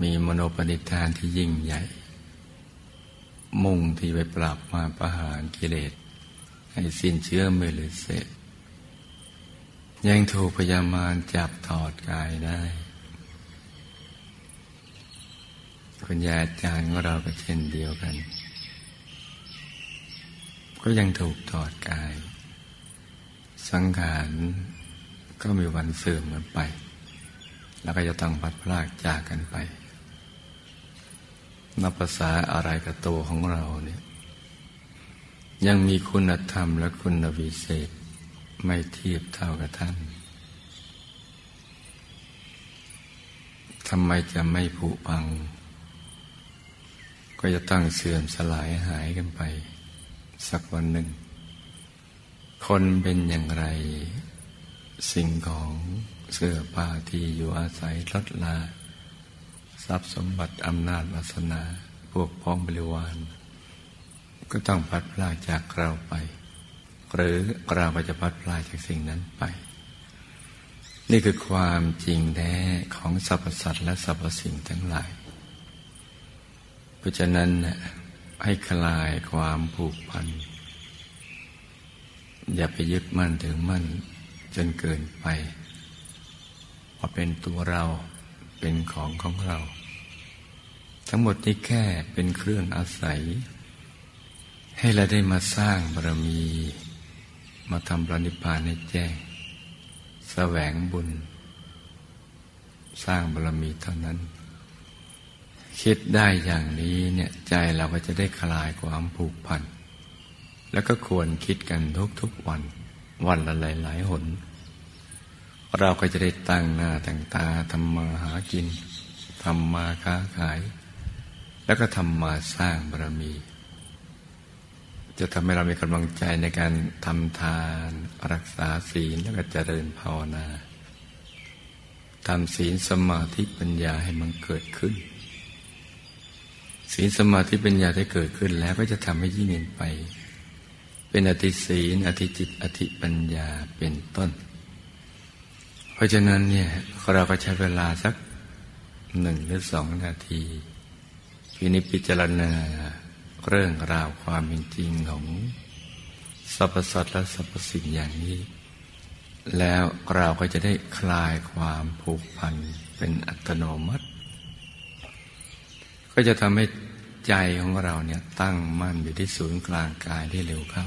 มีมโนปณิธานที่ยิ่งใหญ่ มุ่งที่ไปปราบมาประหารกิเลส ให้สิ้นเชื้อไม่เหลือเศษยังถูกพยามารจับถอดกายได้ คุณยาอาจารย์ของเราก็เช่นเดียวกัน ก็ยังถูกถอดกาย สังขารก็มีวันเสื่อมกันไป แล้วก็จะต้องพัดพลากจากกันไป นับภาษาอะไรกับตัวของเราเนี่ยยังมีคุณธรรมและคุณวิเศษ ไม่เทียบเท่ากับท่านทำไมจะไม่ผุพัง ก็จะตั้งเสื่อมสลายหายกันไป สักวันหนึ่ง คนเป็นอย่างไร สิ่งของเสื้อผ้าที่อยู่อาศัยลดลา ทรัพย์สมบัติอำนาจวาสนา พวกพ้องบริวาร ก็ต้องพัดพลาจากเราไป หรือเราก็จะพัดพลาจากสิ่งนั้นไป นี่คือความจริงแท้ของสรรพสัตว์และสรรพสิ่งทั้งหลาย เพราะฉะนั้นให้คลายความผูกพัน อย่าไปยึดมั่นถึงมั่นจนเกินไปว่าเป็นตัวเราเป็นของของเรา ทั้งหมดนี้แค่เป็นเครื่องอาศัย ให้เราได้มาสร้างบารมี มาทำปรนิพานให้แจ้งแสวงบุญ สร้างบารมีเท่านั้น คิดได้อย่างนี้เนี่ยใจเราก็จะได้คลายความผูกพัน แล้วก็ควรคิดกันทุกๆวัน วันละหลายๆหน เราก็จะได้ตั้งหน้าตั้งตาทำมาหากินทำมาค้าขาย แล้วก็ทำมาสร้างบารมี จะทำให้เรามีกำลังใจในการทำทานรักษาศีลแล้วก็เจริญภาวนาทำศีลสมาธิปัญญาให้มันเกิดขึ้น ศีลสมาธิปัญญาที่เกิดขึ้นแล้วก็จะทำให้ยิ่งเงินไป เป็นอธิศีล อธิจิต อธิปัญญาเป็นต้น เพราะฉะนั้นเนี่ยเราก็ใช้เวลาสักหนึ่งหรือสองนาที พินิจพิจารณาเรื่องราวความเป็นจริงของสรรพสัตว์และสรรพสิ่งอย่างนี้ แล้วเราก็จะได้คลายความผูกพันเป็นอัตโนมัติ ก็จะทำให้ใจของเราเนี่ยตั้งมั่นอยู่ที่ศูนย์กลางกายได้เร็วเข้า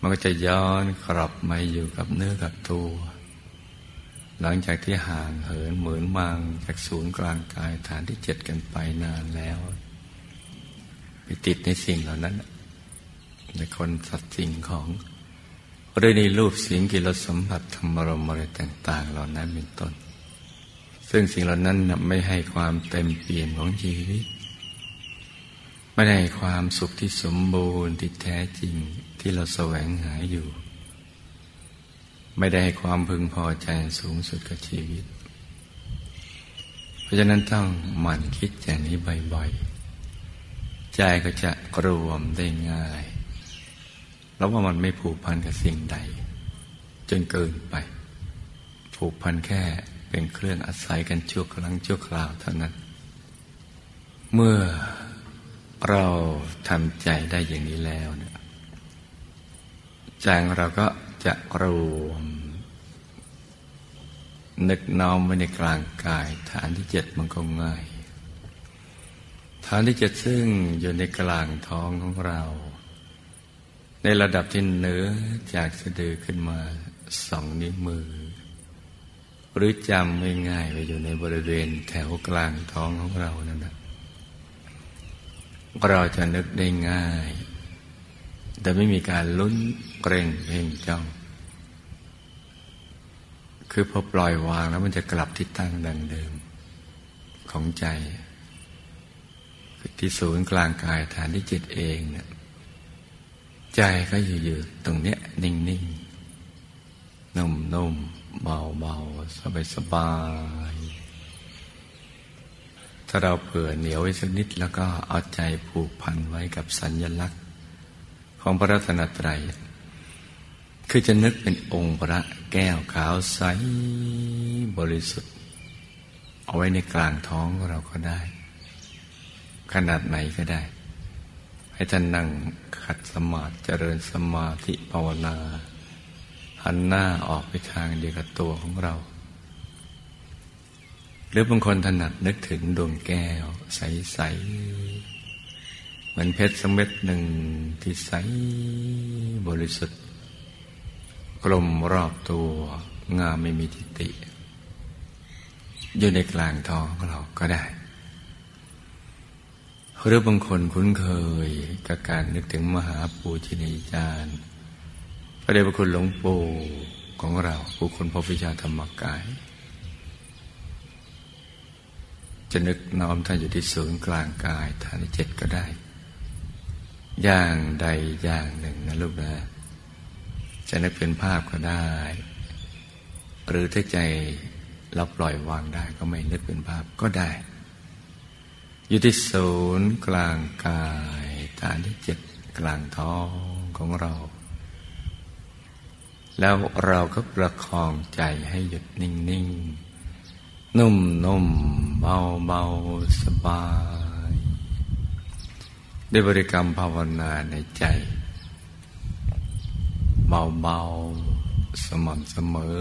มันก็จะย้อนกลับมาอยู่กับเนื้อกับตัว หลังจากที่ห่างเหินเหมือนมังจากศูนย์กลางกายฐานที่เจ็ดกันไปนานแล้ว ไปติดในสิ่งเหล่านั้นในคนสัตว์สิ่งของหรือในรูปเสียงกิรสัมผัสธรรมรมอะไรต่าง ๆ เหล่านั้นเป็นต้น ซึ่งสิ่งเหล่านั้นไม่ให้ความเต็มเปี่ยมของชีวิตไม่ได้ความสุขที่สมบูรณ์ที่แท้จริงที่เราแสวงหาอยู่ ไม่ได้ให้ความพึงพอใจสูงสุดกับชีวิต เพราะฉะนั้นต้องหมั่นคิดอย่างนี้บ่อยๆ ใจก็จะรวมได้ง่าย แล้วว่ามันไม่ผูกพันกับสิ่งใด จนเกินไป ผูกพันแค่เป็นเครื่องอาศัยกันชั่วครั้งชั่วคราวเท่านั้น เมื่อเราทำใจได้อย่างนี้แล้วเนี่ยใจของเราก็ จะรวม นึกน้อมไว้ในกลางกาย ฐานที่เจ็ดมันก็ง่าย ฐานที่เจ็ดซึ่งอยู่ในกลางท้องของเรา ในระดับที่เหนือจากสะดือขึ้นมาสองนิ้วมือ หรือจำง่ายๆไปอยู่ในบริเวณแถวกลางท้องของเรานั่นแหละเราจะนึกได้ง่าย แต่ไม่มีการลุ้นเกรงเพ่งจ้อง คือพอปล่อยวางแล้วมันจะกลับที่ตั้งดังเดิมของใจที่ศูนย์กลางกายฐานที่จิตเองเนี่ยใจก็อยู่อยู่ตรงเนี้ยนิ่งๆ นุ่มๆ เบาๆ สบายๆ ถ้าเราเผื่อเหนียวไว้สักนิดแล้วก็เอาใจผูกพันไว้กับสัญญลักษณ ของพระรัตนตรัย คือจะนึกเป็นองค์พระแก้วขาวใสบริสุทธิ์ เอาไว้ในกลางท้องเราก็ได้ ขนาดไหนก็ได้ ให้ท่านนั่งขัดสมาธิเจริญสมาธิภาวนา หันหน้าออกไปทางเดียวกับตัวของเราหรือบางคนถนัดนึกถึงดวงแก้ว ใส ๆ เหมือนเพชรสมเม็ดหนึ่งที่ใสบริสุทธิ์ กลมรอบตัวงามไม่มีทิฏฐิอยู่ในกลางท้องของเราก็ได้ หรือบางคนคุ้นเคยกับการนึกถึงมหาปูชินีจารย์พระเดชพระคุณหลวงปู่ของเราผู้คนพบวิชาธรรมกาย จะนึกน้อมท่านอยู่ที่ศูนย์กลางกายฐานเจ็ดก็ได้ อย่างใดอย่างหนึ่งนะลูกนะจะนึกเป็นภาพก็ได้ หรือถ้าใจเราปล่อยวางได้ก็ไม่นึกเป็นภาพก็ได้ อยู่ที่ศูนย์กลางกายฐานที่เจ็ดกลางท้องของเรา แล้วเราก็ประคองใจให้หยุดนิ่ง ๆ นุ่มนุ่มเบาเบาสบาย ได้บริกรรมภาวนาในใจ เบาเบาสม่ำเสมอ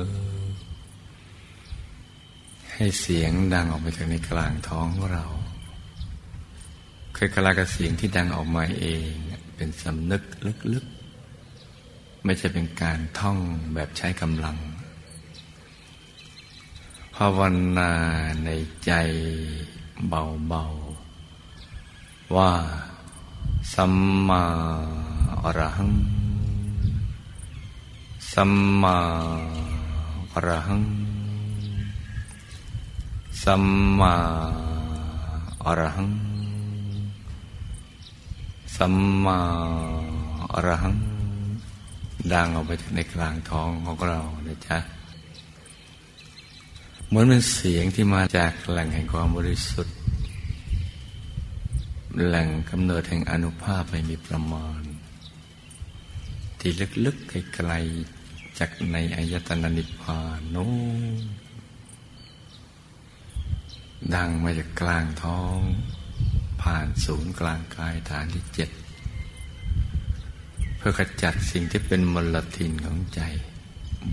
ให้เสียงดังออกมาจากในกลางท้องของเราเคยกลากับเสียงที่ดังออกมาเอง เป็นสำนึกลึกๆ ไม่ใช่เป็นการท่องแบบใช้กำลัง ภาวนาในใจเบาๆ ว่า สัมมาอรหัง สัมมาอรหัง สัมมาอรหัง สัมมาอรหัง ดังออกไปจากในกลางท้องของเรานะจ๊ะ เหมือนเป็นเสียงที่มาจากแหล่งแห่งความบริสุทธิ์ แหล่งกำเนิดแห่งอนุภาพไม่มีประมาณ ที่ลึกๆไกลๆจากในอายตนะนิพพานโน้ดังมาจากกลางท้อง ผ่านศูนย์กลางกายฐานที่เจ็ดเพื่อขจัดสิ่งที่เป็นมลทินของใจ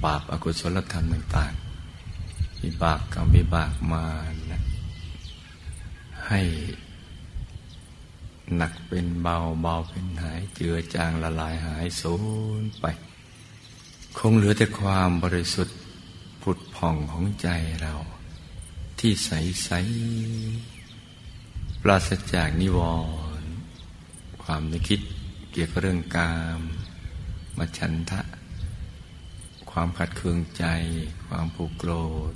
บาปอากุศลธรรมต่างๆวิบากกรรมวิบากมานะให้ หนักเป็นเบาเบาเป็นหายเจือจางละลายหายสูญไป คงเหลือแต่ความบริสุทธิ์ผุดผ่องของใจเรา ที่ใสใสปราศจากนิวรณ์ความนึกคิดเกี่ยวกับเรื่องกามมาฉันทะ ความขัดเคืองใจ ความผูกโกรธ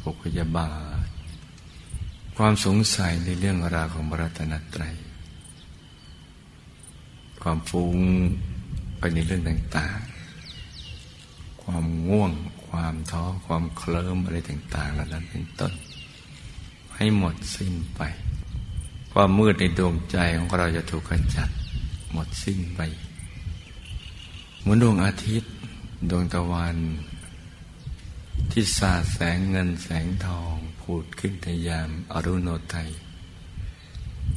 ผูกพยาบาท ความสงสัยในเรื่องราวของบรัตนตรัย ความฟุ้งไปในเรื่องต่างๆ ความง่วง ความท้อ ความเคลิ้มอะไรต่างๆเหล่านั้นเป็นต้น ให้หมดสิ้นไป ความมืดในดวงใจของเราจะถูกขจัด หมดสิ้นไป เหมือนดวงอาทิตย์ดวงตะวัน ที่สาดแสงเงินแสงทอง ผูดขึ้นในยามอรุณโนไทย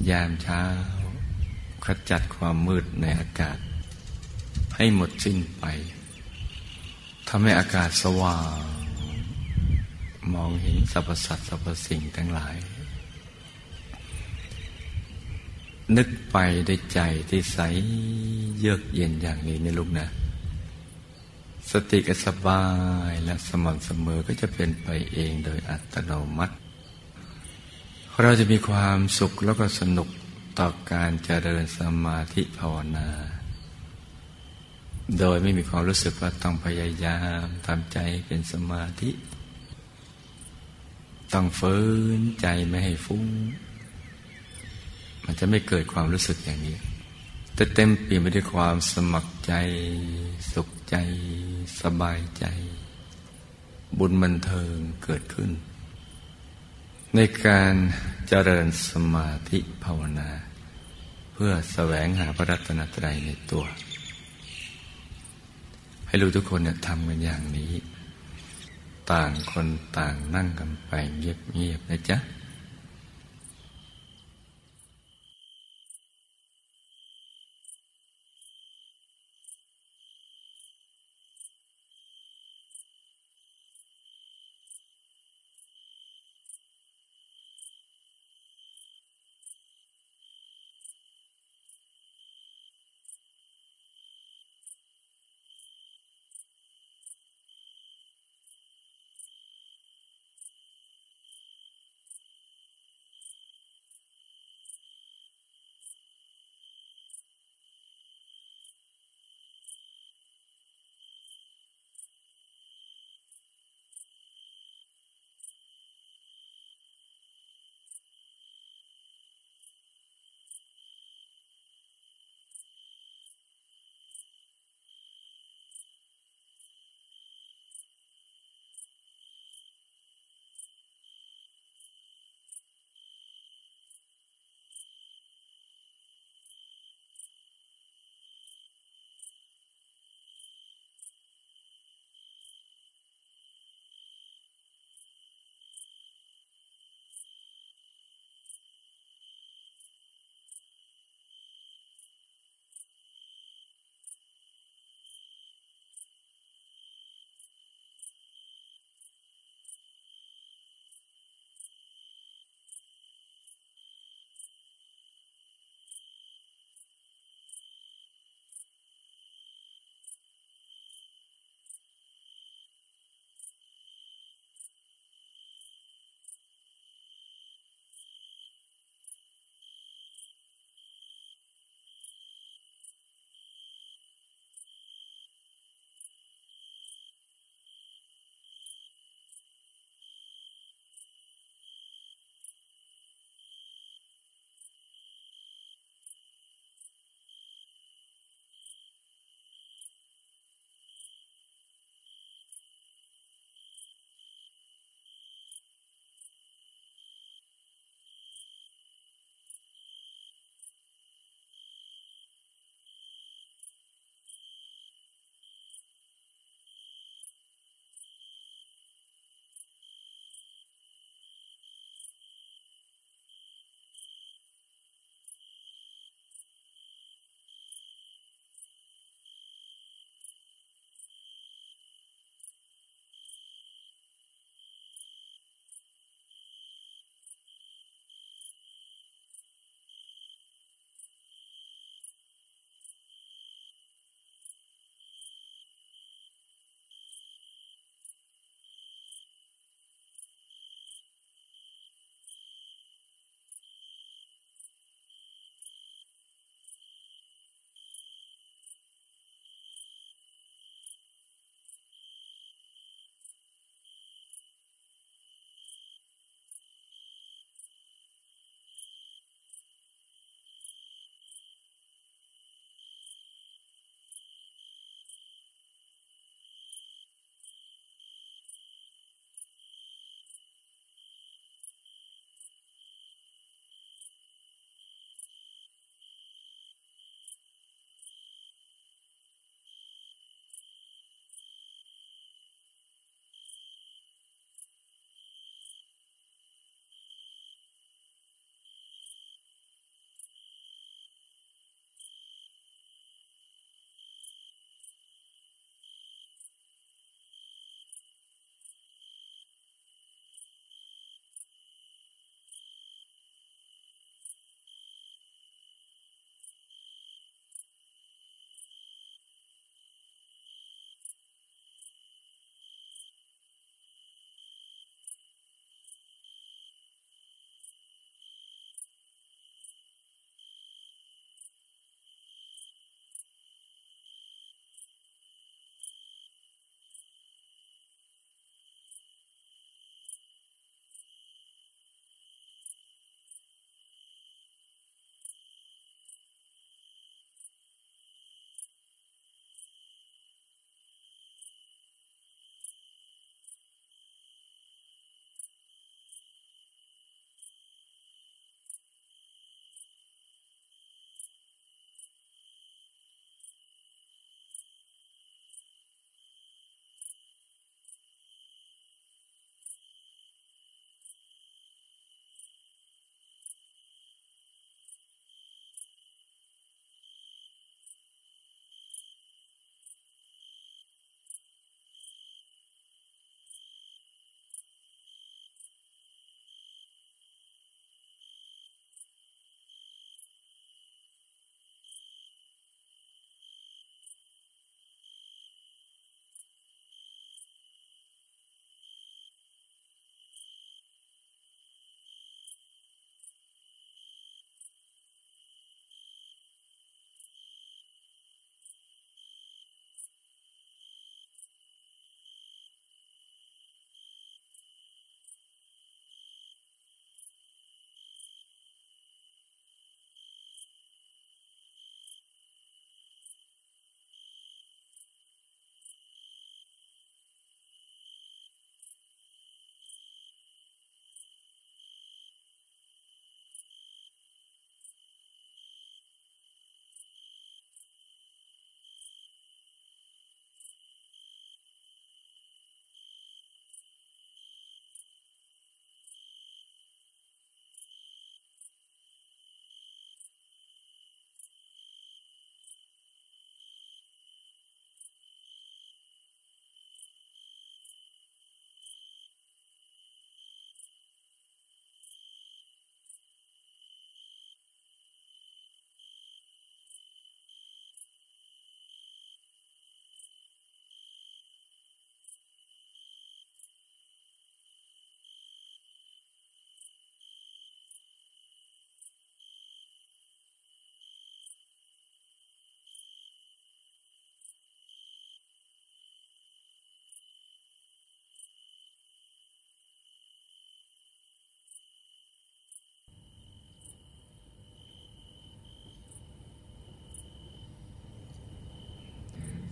ยามเช้า ขจัดความมืดในอากาศ ให้หมดสิ้นไปทำให้อากาศสว่าง มองเห็นสรรพสัตว์สรรพสิ่งทั้งหลาย นึกไปได้ใจที่ใสเยือกเย็นอย่างนี้ในลูกนะ สติก็สบายและสม่ำเสมอก็จะเป็นไปเองโดยอัตโนมัติ เราจะมีความสุขแล้วก็สนุก ต่อการเจริญสมาธิภาวนา โดยไม่มีความรู้สึกว่าต้องพยายามทำใจเป็นสมาธิ ต้องฝืนใจไม่ให้ฟุ้ง มันจะไม่เกิดความรู้สึกอย่างนี้ แต่เต็มเปี่ยนไปด้วยความสมัครใจ สุขใจ สบายใจ บุญบันเทิงเกิดขึ้นในการเจริญสมาธิภาวนา พื่อแสวงหาพระรัตนตรัยในตัว ให้รู้ทุกคนเนี่ยทำกันอย่างนี้ ต่างคนต่างนั่งกันไปเงียบๆนะจ๊ะ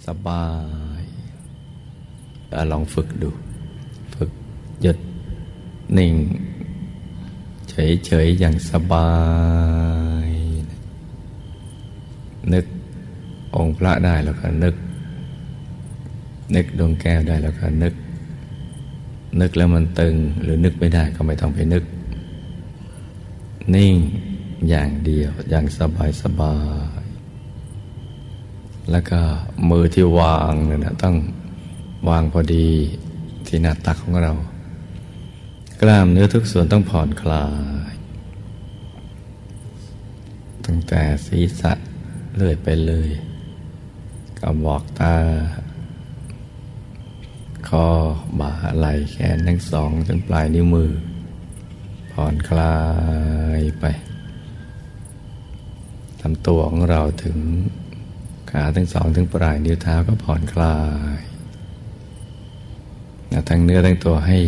สบายลองฝึกดู ฝึกหยุดนิ่ง เฉยๆอย่างสบาย นึกองค์พระได้แล้วก็นึก นึกดวงแก้วได้แล้วก็นึก นึกแล้วมันตึงหรือนึกไม่ได้ก็ไม่ต้องไปนึก นิ่งอย่างเดียวอย่างสบายสบาย แล้วก็มือที่วางเนี่ยนะต้องวางพอดีที่หน้าตักของเรา กล้ามเนื้อทุกส่วนต้องผ่อนคลาย ตั้งแต่ศีรษะเลื่อยไปเลยกระบอกตา คอบ่าไหล่แขนทั้งสองจนปลายนิ้วมือ ผ่อนคลายไปลำตัวของเราถึง ขาทั้งสองถึงปลายนิ้วเท้าก็ผ่อนคลายทั้งเนื้อทั้งตัวให้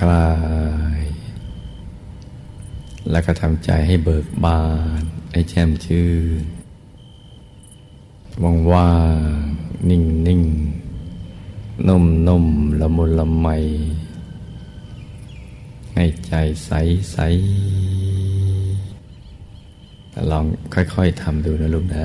คลาย แล้วก็ทำใจให้เบิกบาน ให้แช่มชื่นว่างว่างนิ่งนิ่งนุ่มนุ่มละมุนละไม ให้ใจใสใสลองค่อยๆทำดูนะลูกนะ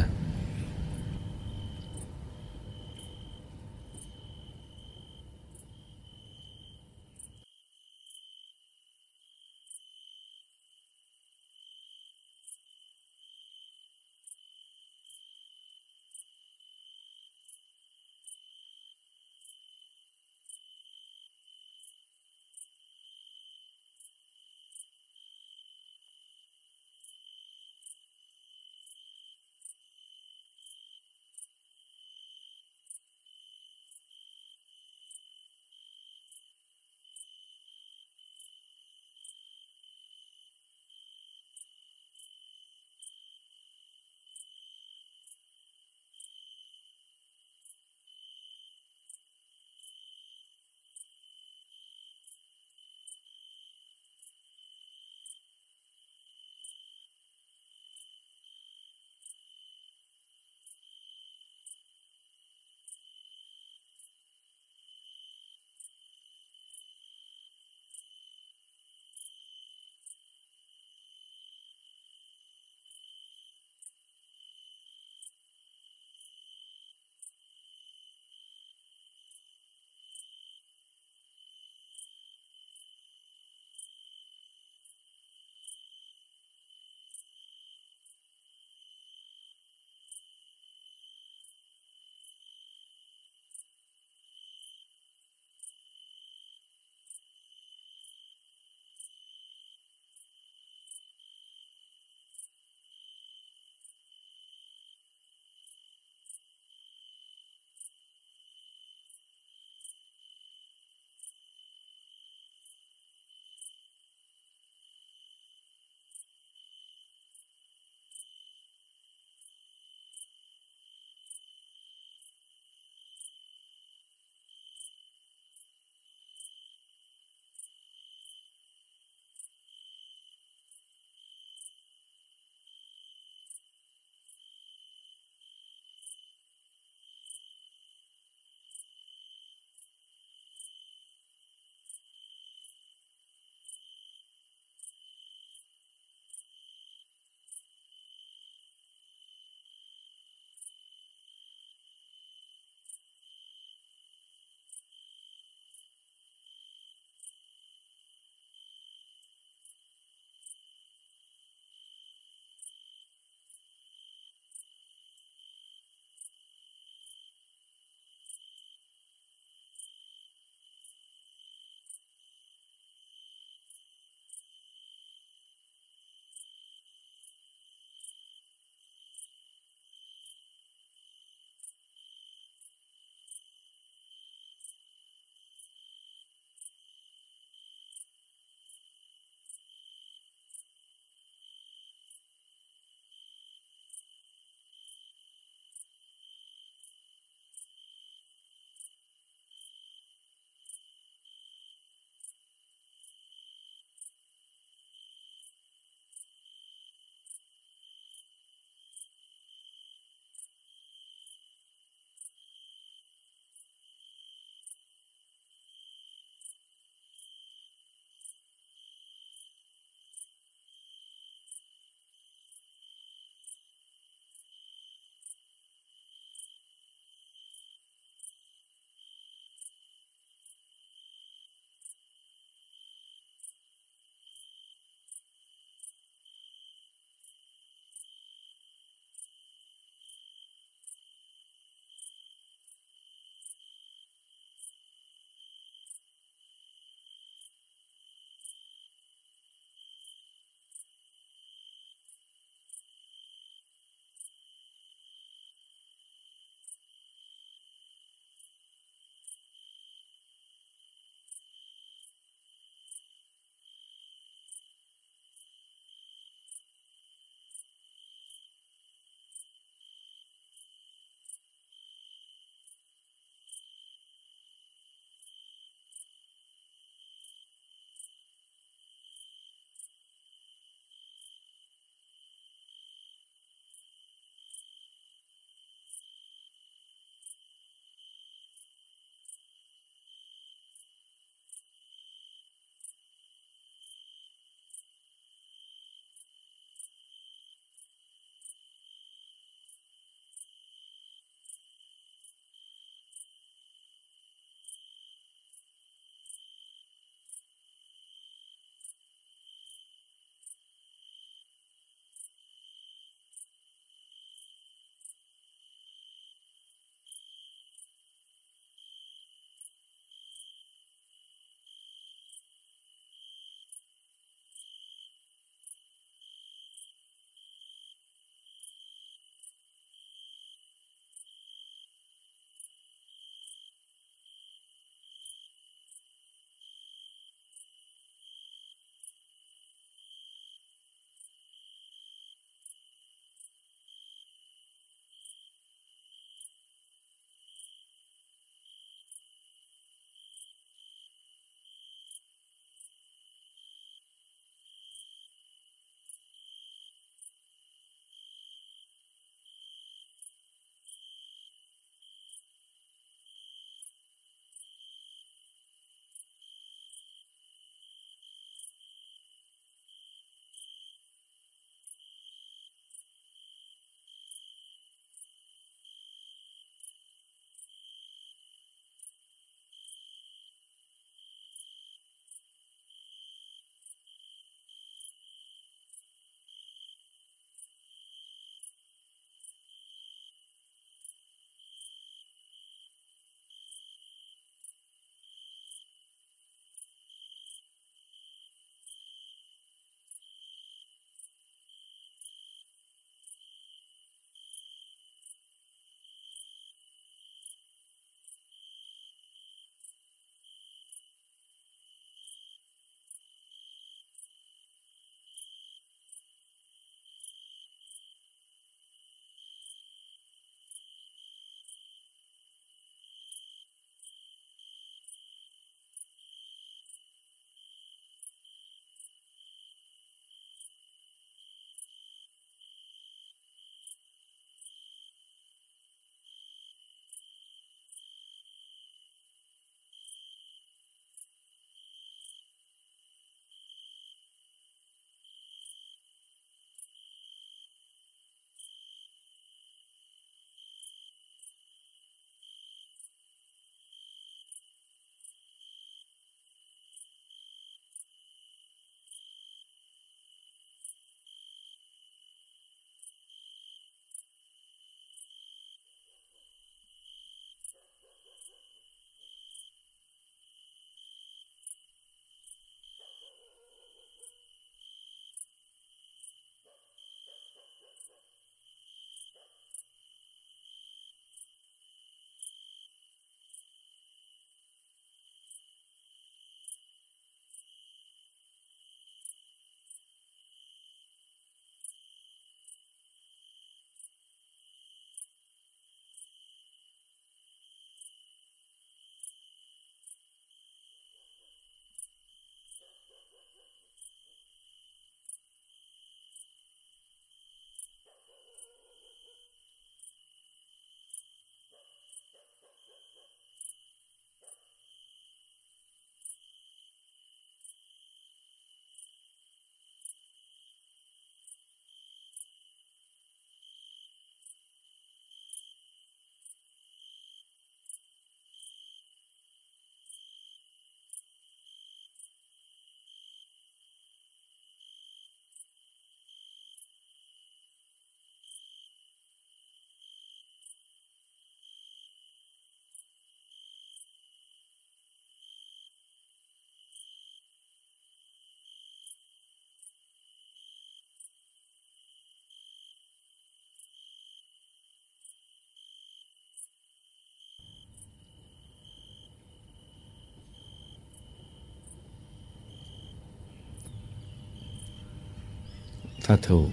ถ้าถูก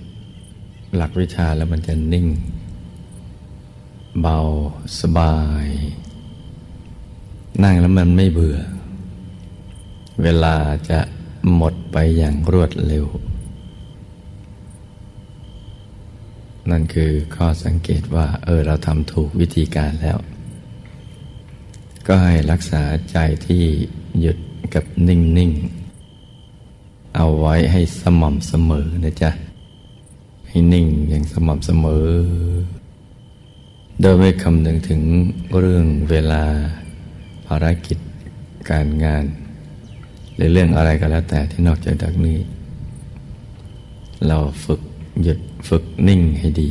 หลักวิชาแล้วมันจะนิ่ง เบาสบาย นั่งแล้วมันไม่เบื่อ เวลาจะหมดไปอย่างรวดเร็ว นั่นคือข้อสังเกตว่า เออ เราทำถูกวิธีการแล้ว ก็ให้รักษาใจที่หยุดกับนิ่ง ๆ เอาไว้ให้สม่ำเสมอนะจ๊ะ ให้นิ่งอย่างสม่ำเสมอ โดยไม่คำนึงถึงเรื่องเวลาภารกิจการงาน หรือเรื่องอะไรก็แล้วแต่ที่นอกจากนี้ เราฝึกหยุดฝึกนิ่งให้ดี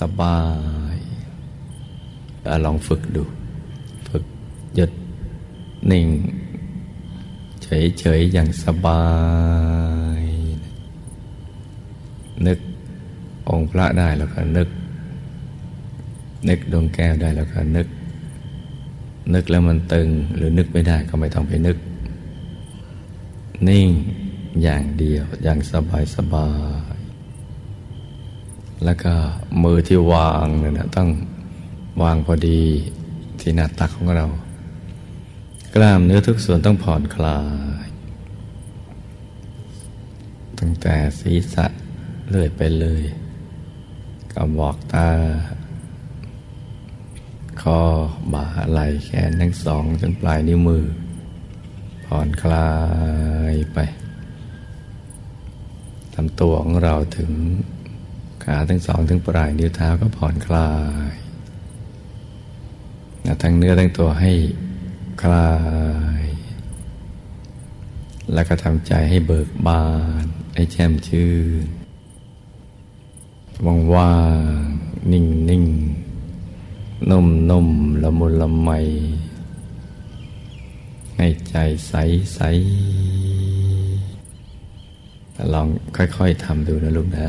สบายอลองฝึกดู ฝึกหยุดนิ่ง เฉยๆอย่างสบาย นึกองค์พระได้แล้วก็นึก นึกดวงแก้วได้แล้วก็นึก นึกแล้วมันตึงหรือนึกไม่ได้ก็ไม่ต้องไปนึก นิ่งอย่างเดียวอย่างสบายสบาย แล้วก็มือที่วางเนี่ยนะต้องวางพอดีที่หน้าตักของเรา กล้ามเนื้อทุกส่วนต้องผ่อนคลาย ตั้งแต่ศีรษะเลื่อยไปเลยกระบอกตา คอบ่าไหล่แขนทั้งสองจนปลายนิ้วมือ ผ่อนคลายไปทำตัวของเราถึงขาทั้งสองถึงปลายนิ้วเท้าก็ผ่อนคลายทั้งเนื้อทั้งตัวให้ คลาย แล้วก็ทำใจให้เบิกบาน ให้แช่มชื่นว่างว่างนิ่งนิ่งนุ่มนุ่มละมุนละไม ให้ใจใสใสลองค่อย ๆทำดูนะลูกนะ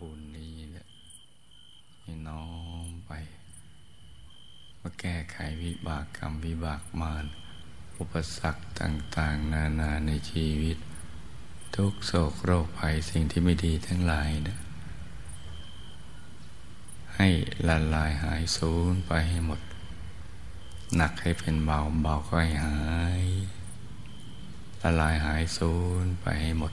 บุญนี้เนี่ยให้น้อมไปมาแก้ไขวิบากกรรมวิบากมารอุปสรรคต่าง ๆ นานาในชีวิต ทุกโศกโรคภัยสิ่งที่ไม่ดีทั้งหลายนะให้ละลายหายสูญไปให้หมด หนักให้เป็นเบาเบาก็ให้หายละลายหายสูญไปให้หมด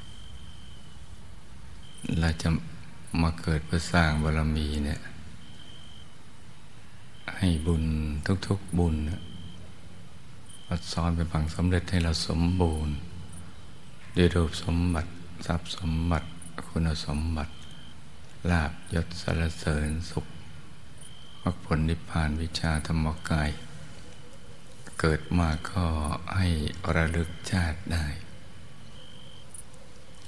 เราจะมาเกิดเพื่อสร้างบารมีเนี่ย ให้บุญทุกๆบุญมาซ้อนเป็นพังสำเร็จให้เราสมบูรณ์ด้วยรูปสมบัติทรัพย์สมบัติคุณสมบัติลาบยศสารเสริญสุขมรรคผลนิพพานวิชาธรรมกาย เกิดมาก็ให้ระลึกชาติได้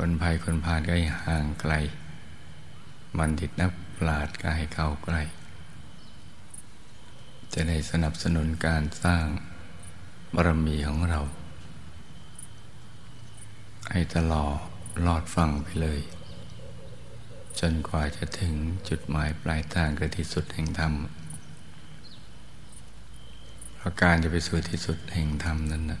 คนภัยคนพาลก็ให้ห่างไกล มันดิดนักปราดก็ให้เข้าใกล้ จะได้สนับสนุนการสร้างบารมีของเรา ให้ตลอดลอดฟังไปเลย จนกว่าจะถึงจุดหมายปลายทางคือที่สุดแห่งธรรมเพราะการจะไปสู่ที่สุดแห่งธรรมนั้นนะ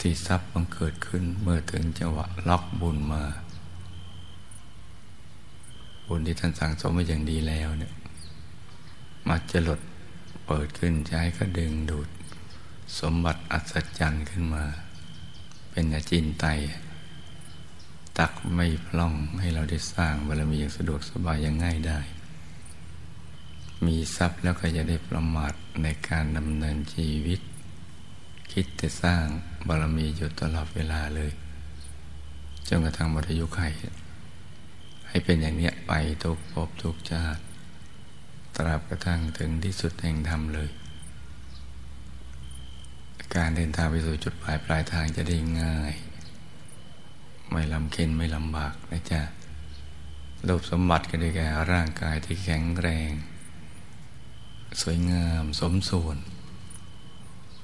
ที่ทรัพย์บังเกิดขึ้นเมื่อถึงจังหวะล็อกบุญมา บุญที่ท่านสั่งสมมาอย่างดีแล้วเนี่ยมาจะหลดเปิดขึ้นใช้ก็ดึงดูด สมบัติอัศจรรย์ขึ้นมา เป็นอาจินไต ตักไม่พล่องให้เราได้สร้างบารมีอย่างสะดวกสบายอย่างง่ายได้ มีทรัพย์แล้วก็จะได้ประมาทในการดำเนินชีวิต คิดจะสร้างบารมีอยู่ตลอดเวลาเลยจนกระทั่งหมดอายุไขให้เป็นอย่างนี้ไปทุกภพทุกชาติ ตราบกระทั่งถึงที่สุดแห่งธรรมเลย การเดินทางไปสู่จุดปลายปลายทางจะได้ง่าย ไม่ลำเค็นไม่ลำบากนะจ๊ะรูปสมบัติก็ได้แก่ร่างกายที่แข็งแรง สวยงามสมส่วน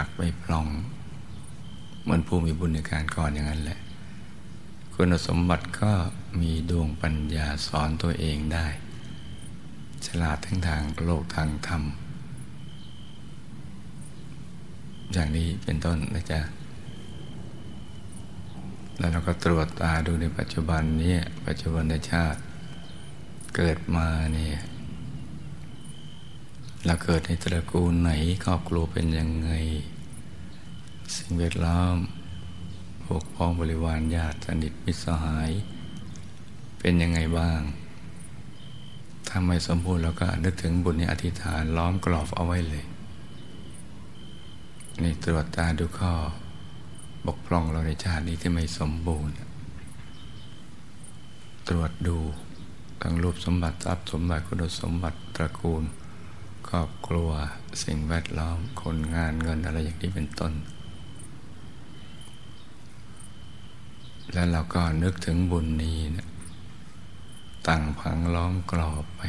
ักไม่พลอง เหมือนผู้มีบุญในการก่อนอย่างนั้นแหละ คุณสมบัติก็มีดวงปัญญาสอนตัวเองได้ ฉลาดทั้งทางโลกทางธรรม อย่างนี้เป็นต้นนะจ๊ะแล้วเราก็ตรวจตาดูในปัจจุบันนี้ปัจจุบันชาติเกิดมาเนี่ย เราเกิดในตระกูลไหนครอบครัวเป็นยังไง สิ่งแวดล้อมพวกพ้องบริวารญาติสนิทมิตรสหาย เป็นยังไงบ้างถ้าไม่สมบูรณ์เราก็นึกถึงบุญในอธิษฐานล้อมกรอบเอาไว้เลยนี่ตรวจตาดูข้อบกพร่องเราในชาตินี้ที่ไม่สมบูรณ์ ตรวจดูทั้งรูปสมบัติทรัพย์สมบัติคุณสมบัติตระกูล ครอบครัว สิ่งแวดล้อม คนงานเงินอะไรอย่างนี้เป็นต้น แล้วเราก็นึกถึงบุญนี้นะตั้งพังล้อมกรอบไป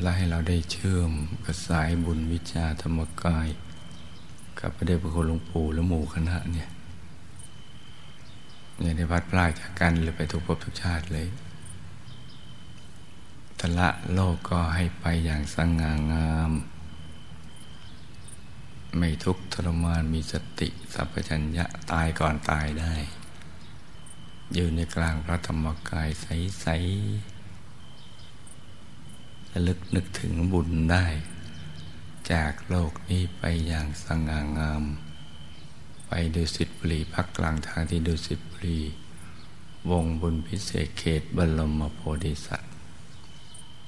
และให้เราได้เชื่อมกับสายบุญวิชาธรรมกาย กับพระเดชพระคุณหลวงปู่และหมู่คณะเนี่ยเนี่ยได้พัดพลาดจากกันเลยไปทุกภพทุกชาติเลย ทละโลกก็ให้ไปอย่างสง่างาม ไม่ทุกข์ทรมานมีสติสัพพัญญะตายก่อนตายได้ อยู่ในกลางพระธรรมกายใสๆระลึกนึกถึงบุญได้ จากโลกนี้ไปอย่างสง่างาม ไปดูสิทธิบุรีพักกลางทางที่ดูสิทธิบุรีวงบุญพิเศษเขตบรมโพธิสัตว์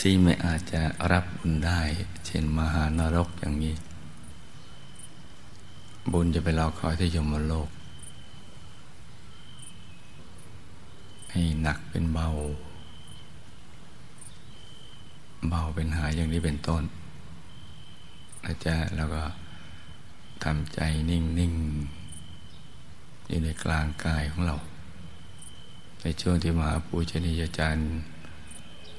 ที่ไม่อาจจะรับบุญได้ เช่นมหานรกอย่างนี้ บุญจะไปรอคอยที่ยมโลก ให้หนักเป็นเบา เบาเป็นหายอย่างนี้เป็นต้นนะจ๊ะแล้วก็ทำใจนิ่ง ๆ อยู่ในกลางกายของเรา ในช่วงที่มหาปูชนียาจารย์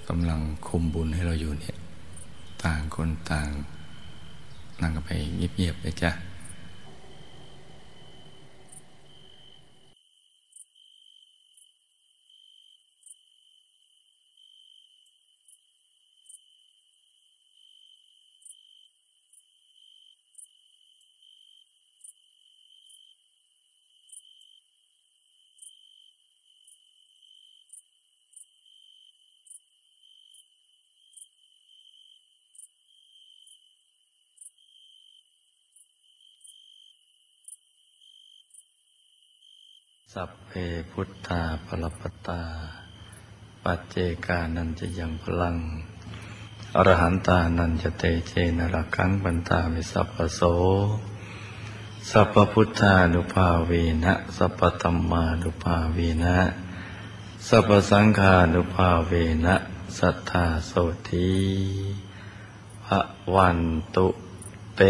กำลังคุมบุญให้เราอยู่เนี่ย ต่างคนต่าง นั่งกันไปเงียบๆเลยจ้ะ สัพเพพุทธาปรปตา ปัจเจกานันจะยังพลัง อรหันตานันจะเตเจนรักังบันตามิสัพพโส สัพพุทธานุภาเวนะ สัพพธรรมานุภาเวนะ สัพพสังฆานุภาเวนะ สัทธาโสทีพระวันตุเต